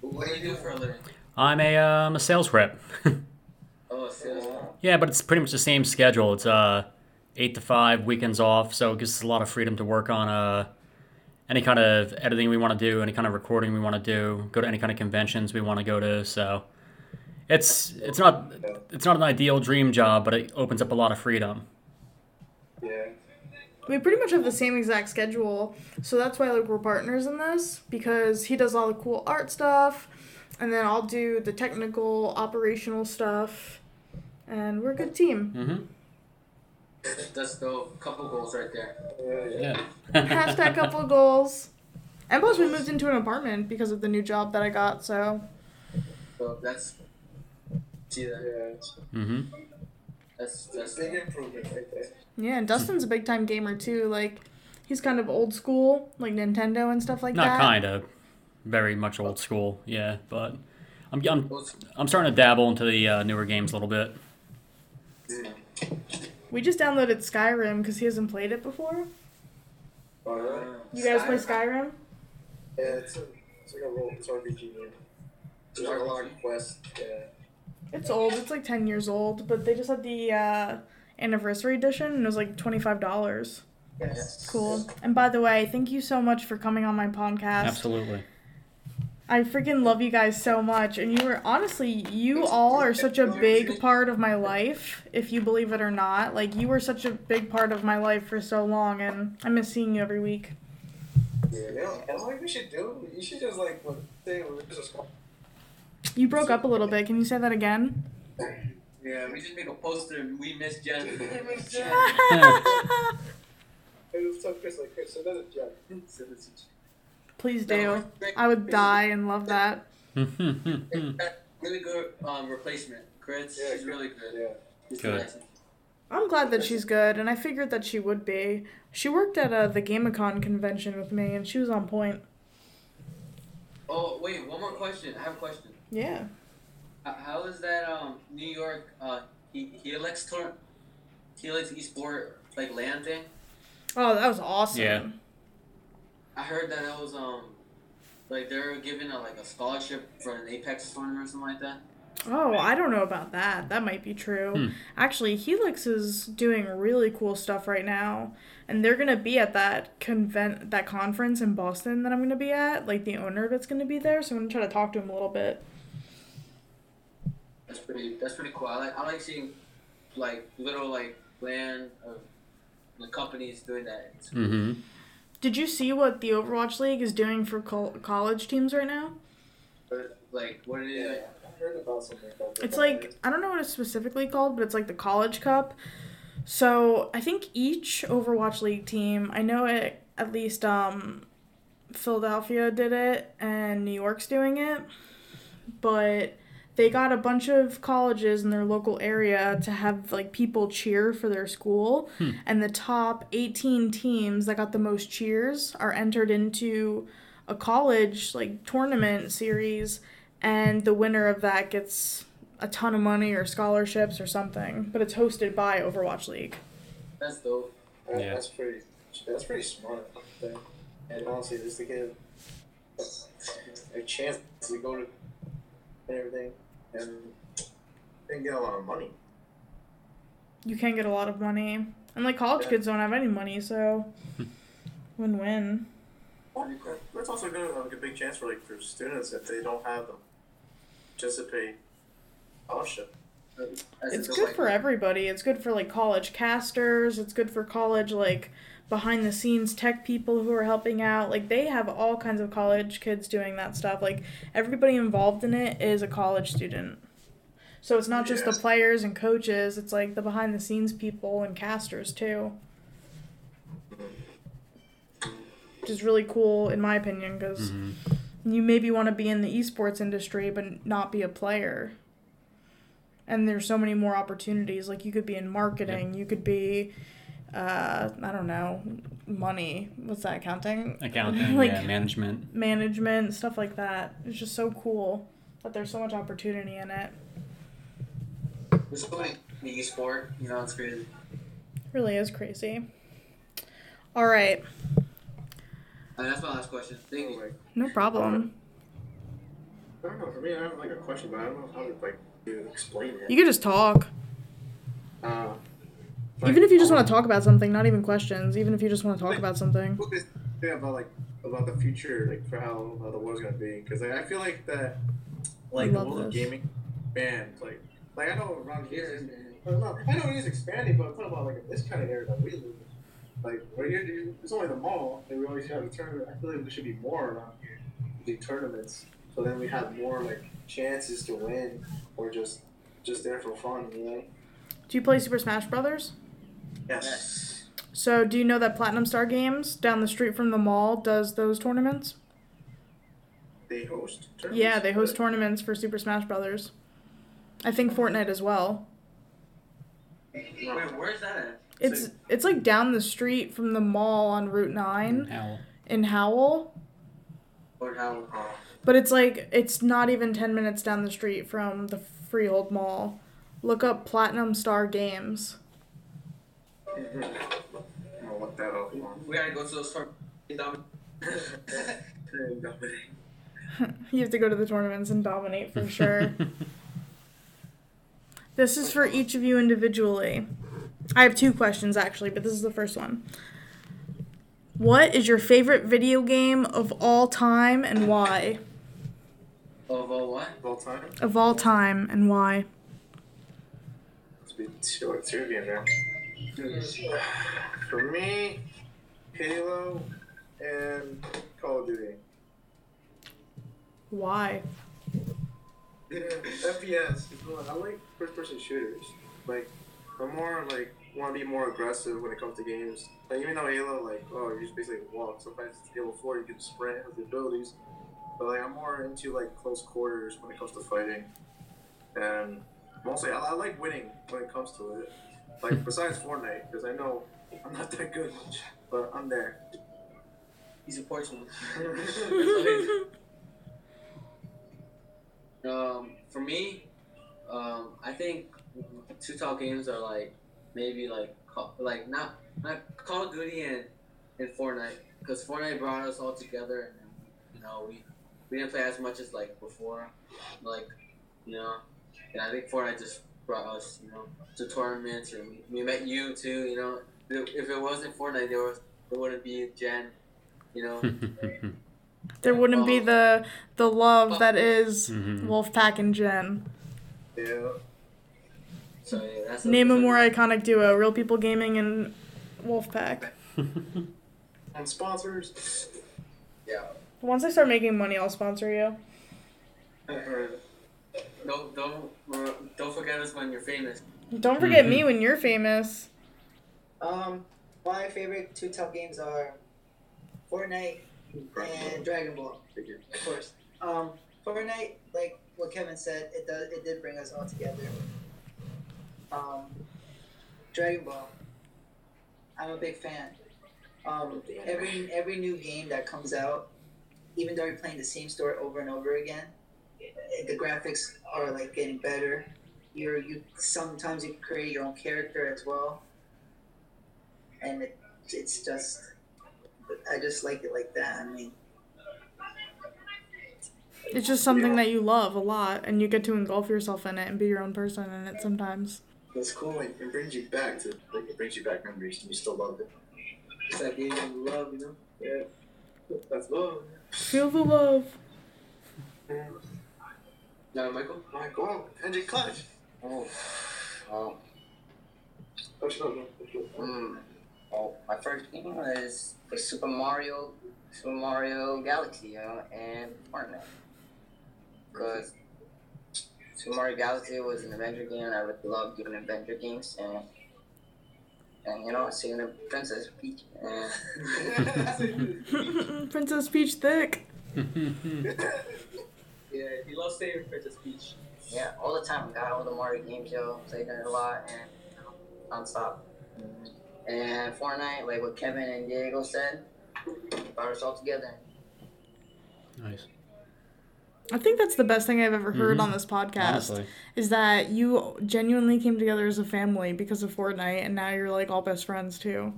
What do you do for a living? I'm a um, a sales rep. Oh, sales. yeah, but it's pretty much the same schedule. It's uh eight to five, weekends off, so it gives us a lot of freedom to work on uh any kind of editing we want to do, any kind of recording we want to do, go to any kind of conventions we want to go to. So it's it's not it's not an ideal dream job, but it opens up a lot of freedom. Yeah. We pretty much have the same exact schedule, so that's why like we're partners in this because he does all the cool art stuff, and then I'll do the technical, operational stuff, and we're a good team. Mm-hmm. That's the couple goals right there. Yeah, Yeah. Hashtag couple goals. And plus, we moved into an apartment because of the new job that I got. So So that's. See that? Yeah. mm-hmm. That's that's. Big improvement right there. yeah, and Dustin's a big time gamer too. Like, he's kind of old school, like Nintendo and stuff like Not that. Not kind of, very much old school. Yeah, but I'm I'm I'm starting to dabble into the uh, newer games a little bit. We just downloaded Skyrim because he hasn't played it before. Alright. You guys play Skyrim? Yeah, it's, a, it's like a role. It's RPG game. It's like a lot of quests. Yeah. It's old. It's like ten years old, but they just had the uh, anniversary edition, and it was like twenty five dollars. Yes. Cool. And by the way, thank you so much for coming on my podcast. Absolutely. I freaking love you guys so much, and you were honestly, you all are such a big part of my life, if you believe it or not. Like you were such a big part of my life for so long, and I miss seeing you every week. Yeah. You know, and what we should do? You should just like say we're just You broke up a little bit. Can you say that again? Yeah, we just make a poster. and We miss Jen. It was tough, Chris. Like Chris, so does it, yeah. Send it to- Please do. I would die and love that. really good um, replacement. Crits, Yeah, she's really good. Yeah. She's Good. nice. I'm glad that she's good, and I figured that she would be. She worked at uh, the Gamicon convention with me, and she was on point. Oh wait, one more question. I have a question. Yeah. How, how is that um New York uh he Helix tour Helix Esport like LAN thing? Oh, that was awesome. Yeah. I heard that it was um like they're giving a like a scholarship for an Apex tournament or something like that. Oh, I don't know about that. That might be true. Hmm. Actually, Helix is doing really cool stuff right now, and they're gonna be at that convent that conference in Boston that I'm gonna be at. Like the owner of it's gonna be there, so I'm gonna try to talk to him a little bit. That's pretty that's pretty cool. I like I like seeing like little like land of the companies doing that. It's- hmm Did you see what the Overwatch League is doing for col- college teams right now? But like what it Yeah. is I heard about something about that. It's like I don't know what it's specifically called, but it's like the College Cup. So I think each Overwatch League team, I know it at least um, Philadelphia did it and New York's doing it, but they got a bunch of colleges in their local area to have like people cheer for their school, Hmm. and the top 18 teams that got the most cheers are entered into a college like tournament series and the winner of that gets a ton of money or scholarships or something. But it's hosted by Overwatch League. that's dope. That- Yeah. That's pretty. That's pretty smart. And honestly, just to give a chance to go to and everything, and and get a lot of money. You can't get a lot of money, and like college Yeah. kids don't have any money, so win-win. Well, that- that's also good, like a big chance for like for students if they don't have them, just to pay scholarship. That's It's good like- for everybody. It's good for like college casters. It's good for college like behind the scenes tech people who are helping out. Like they have all kinds of college kids doing that stuff. Like everybody involved in it is a college student. So it's not just the players and coaches, it's like the behind the scenes people and casters too. Which is really cool in my opinion because hmm you maybe want to be in the esports industry but not be a player and there's so many more opportunities like you could be in marketing you could be uh i don't know money what's that accounting Accounting, like yeah, management. management stuff like that it's just so cool that there's so much opportunity in it There's so many in the sport, you know, it's crazy. really is crazy all right And that's my last question. Thank you. No problem I don't know. For me, I have like a question, but I don't know how to like explain it. you could just talk Uh, even if you just want to oh. talk about something not even questions even if you just want to talk about something this about like about the future, like for how, how the world's gonna be? Because like, I feel like that, like the world of gaming, band, like like I know around here, is- well, no, I know it is expanding, but I'm talking about like this kind of area that we live in. Like right here, it's only the mall, and we always have a tournament. I feel like there should be more around here, the tournaments, so then we have more like chances to win, or just just there for fun, you know? do you play super smash brothers Yes. So, do you know that Platinum Star Games down the street from the mall does those tournaments? They host. Tournaments? Yeah, they host tournaments for Super Smash Brothers. I think Fortnite as well. Wait, where's that at? It's it's like down the street from the mall on Route 9 Hell. in Howell, Or how? but it's like it's not even 10 minutes down the street from the Freehold Mall. Look up Platinum Star Games. I'm gonna look that up. We gotta go to the store. you have to go to the tournaments and dominate for sure. This is for each of you individually. I have two questions actually, but this is the first one. What is your favorite video game of all time and why? Of uh, what? Of all time? Of all time and why? Must be two or two again there. For me, Halo and Call of Duty. Why? FPS. I like first-person shooters. Like I'm more like want to be more aggressive when it comes to games. Like even though Halo, like oh, you just basically walk. Sometimes it's Halo Four, you can sprint, has the abilities. But like I'm more into like close quarters when it comes to fighting, and mostly I, I like winning when it comes to it. Like besides Fortnite, because I know I'm not that good, but I'm there. He supports me. um, for me, um, I think two top games are like maybe like like not not Call of Duty and and Fortnite because Fortnite brought us all together and you know we we didn't play as much as like before, like you know, and I think Fortnite just brought us you know to tournaments and we, we met you too. You know, if it wasn't Fortnite, there was there wouldn't be Jen. You know, There wouldn't be the the love that is Mhm. Wolfpack and Jen. Yeah. so yeah, that's a- Name a more iconic duo: Real People Gaming and Wolfpack. And sponsors. yeah. Once I start making money, I'll sponsor you. Don't don't don't forget us when you're famous. Don't forget me when you're famous. Um, my favorite two top games are Fortnite and Dragon Ball, of course. Um, Fortnite, like what Kevin said, it does it did bring us all together. Um, Dragon Ball, I'm a big fan. Um, every every new game that comes out, even though you're playing the same story over and over again, the graphics are like getting better. You're you sometimes you create your own character as well, and it, it's just I just like it like that. I mean, It's just something that you love a lot, and you get to engulf yourself in it and be your own person in it sometimes. That's cool. It, it brings you back to like it brings you back memories, and you still love it. It's that game of love, you know. Yeah. That's love. Feel the love. Now, Michael. My God, Henry Clutch. Oh, well, Clutch, no, no, no. mm, well, my first game was the Super Mario, Super Mario Galaxy, you know, and Fortnite. Because Super Mario Galaxy was an adventure game, and I really love doing adventure games, and and you know, seeing the Princess Peach, and Princess Peach thick. Yeah, he loves saying Princess Peach. yeah, all the time, got all the Mario games, yo, played it a lot, and you know, nonstop. And Fortnite, like what Kevin and Diego said, brought us all together. nice. I think that's the best thing I've ever heard Mhm. on this podcast. Honestly. Is that you genuinely came together as a family because of Fortnite, and now you're like all best friends too.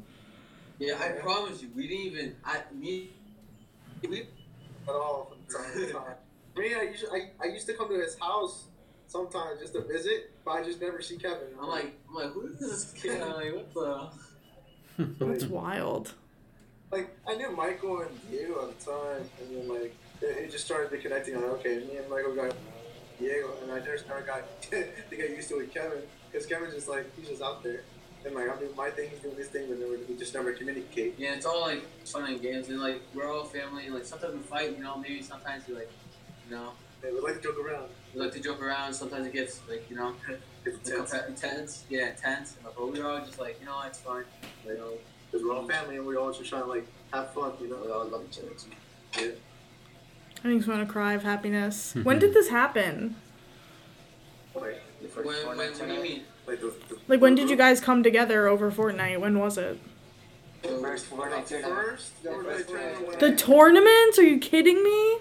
Yeah, I promise you, we didn't even. I me. We At all from time to time. Me, I used, I, I used to come to his house sometimes just to visit, but I just never see Kevin. I'm like, I'm like, who is this kid? I'm like, what the? That's wild. like I knew Michael and Diego at the time, and then like it, it just started to connecting. Like, okay, me and Michael got Diego, and I just never got to get used to it with Kevin, because Kevin's just like he's just out there, and like I'm doing my thing, he's doing his thing, but then we just never communicate. Yeah, it's all like fun and games, and like we're all family. And, like sometimes we fight, you know. Maybe sometimes we like, you know, Yeah, we like to joke around. we like to joke around. Sometimes it gets like, you know, It's intense. intense. intense. Yeah, intense. But we're all just like, you know, it's fine. You know, Because we're all family, and we're all just trying to like have fun, you know. We all love each other too. I just want to cry of happiness. When did this happen? Like, The when, when, what do you mean? like the, the Like when did you guys come together over Fortnite? When was it? The first Fortnite tournament. The the first first tournament when The I- tournaments? Are you kidding me?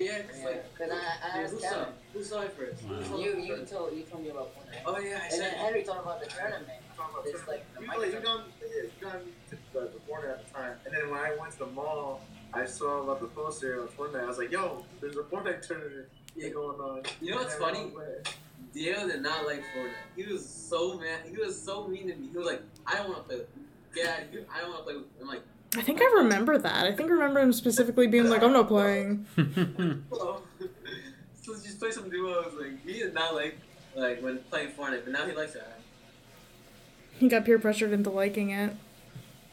Yeah, cause like, Because I, I yeah, asked who saw, Kevin. who saw it first? Wow. You, you told you told me about Fortnite. Oh yeah, I And then said. Henry told about the tournament. It's like the You mic like you tournament. got yeah, you got to the, the Fortnite at the time, and then when I went to the mall, I saw about the poster of Fortnite. I was like, "Yo, there's a Fortnite tournament Yeah. going on." You know what's And then I funny? went, Diego did not like Fortnite. He was so mad. He was so mean to me. He was like, "I don't want to play with you. Get out of here. I don't want to play with." You. I'm like, I think I remember that. I think I remember him specifically being like, I'm not playing. So let's just play some duos. Like he did not like like when playing Fortnite, but now he likes it. He got peer pressured into liking it.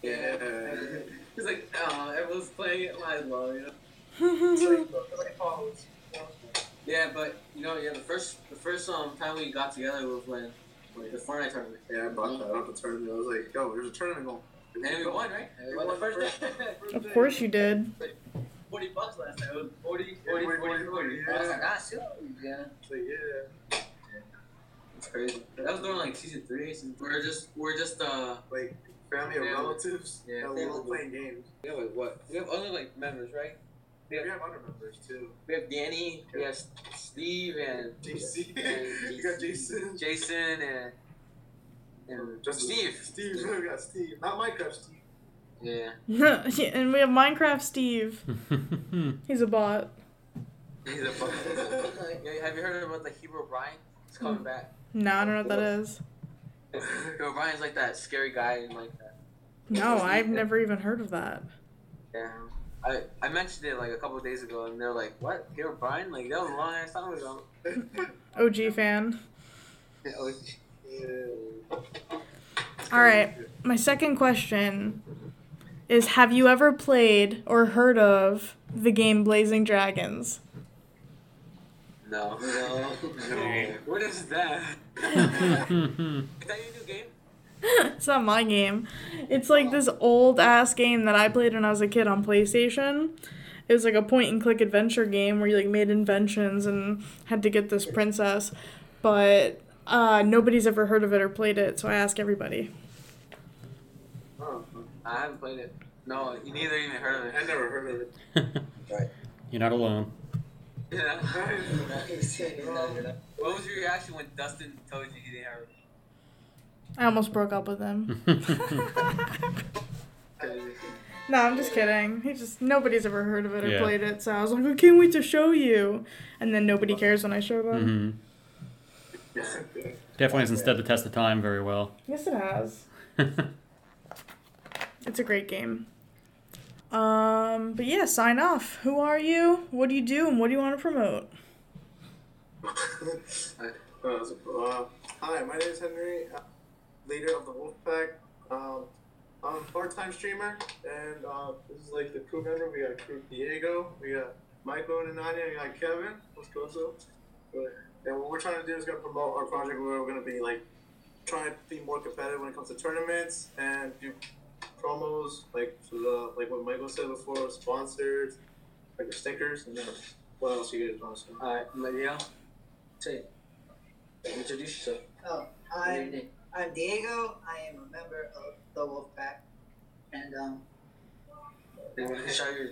Yeah. He's like, "Oh, everyone's playing it. Might as well, you know." Like, it's like, oh, it's- Yeah, but you know, yeah, the first the first um time we got together was when Like the Fortnite tournament. Yeah, I bought that up the tournament. I was like, yo, there's a tournament going. And we won, right? We won the first day. Of course you did. 40 bucks last time. It was 40, Yeah, 40, 40, 40, 40. I was Yeah. like, ah, shoot. Yeah. It's like, yeah. It's crazy. That was during like season three. Season we're just, we're just, uh, Like, family and Family. relatives. Yeah, that family. love playing games. Yeah, have like what? We have other like members, right? We have other members too. We have Danny, we have Steve, and JC. and you got Jason. Jason, and and Just Steve. Steve. We got Steve. Not Minecraft Steve. Yeah. and we have Minecraft Steve. He's a bot. He's a fun. yeah, have you heard about the Herobrine? He's coming mm. back. No, I don't know what that is. Herobrine's like that scary guy in like that. No, I've never even heard of that. Yeah. I, I mentioned it like a couple of days ago, and they're like, "What, Herobrine? Like that was a long ass time ago." OG fan. Yeah. Yeah. All right. My second question is Have you ever played or heard of the game Blazing Dragons? No. No. No. What is that? Is that your new game? it's not my game. It's like this old ass game that I played when I was a kid on PlayStation. It was like a point and click adventure game where you like made inventions and had to get this princess. But uh, nobody's ever heard of it or played it, so I ask everybody. Oh, I haven't played it. No, you neither even heard of it. I it. never heard of it. Right. You're not alone. Yeah. He's not, you're not. What was your reaction when Dustin told you he didn't have it? I almost broke up with him. No, I'm just kidding. He just nobody's ever heard of it or Yeah. played it, so I was like, I can't wait to show you. And then nobody cares when I show them. Definitely hasn't stood the test of time very well. Yes, it has. It's a great game. Um, but yeah, sign off. Who are you? What do you do? And what do you want to promote? Uh, uh, hi, my name is Henry, uh, leader of the Wolfpack. Um, I'm a part-time streamer, and uh, this is like the crew member. We got crew Diego, we got Michael and Ananya, we got Kevin. What's going on? But and what we're trying to do is gonna promote our project where we're gonna be like trying to be more competitive when it comes to tournaments and do promos like for the like what Michael said before, sponsors, like the stickers, and then what else you guys want to say? Alright, Maria. Say it. Introduce yourself. Oh, I'm, I'm Diego. I am a member of the Wolfpack. And, um, And you can show your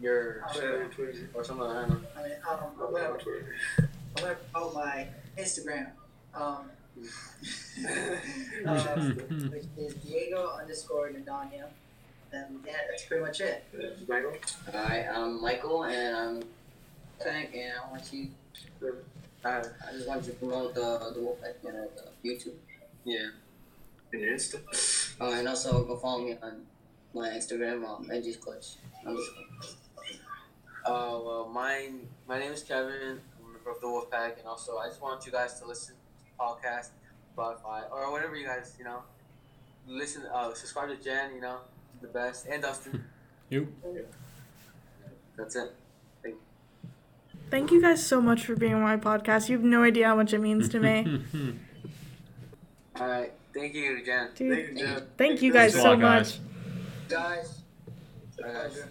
your Oh, Shout Twitter. or something. I don't know. I mean, um, I'm I'm not gonna, on I'm gonna promote my Instagram. Um, Uh, um, which is Diego underscore Nadania. And yeah, that's pretty much it. Michael? Hi, I'm Michael, and I'm Tank, and I want you. Alright. I just want to promote the the Wolfpack, you know, the YouTube. Yeah. And your Insta? Oh, and also go follow me on my Instagram, um, Edgy's Clutch. underscore. Uh, well, mine, my name is Kevin. I'm a member of the Wolfpack, and also I just want you guys to listen to the podcast, Spotify, or whatever you guys, you know, listen. Uh, subscribe to Jen, you know, the best, and Dustin. You. That's it. Thank you guys so much for being on my podcast. You have no idea how much it means to me. All right. Thank you, Jen. Dude, Thank you, Jeff. thank you guys so lot, guys. much. Guys, All right. pleasure.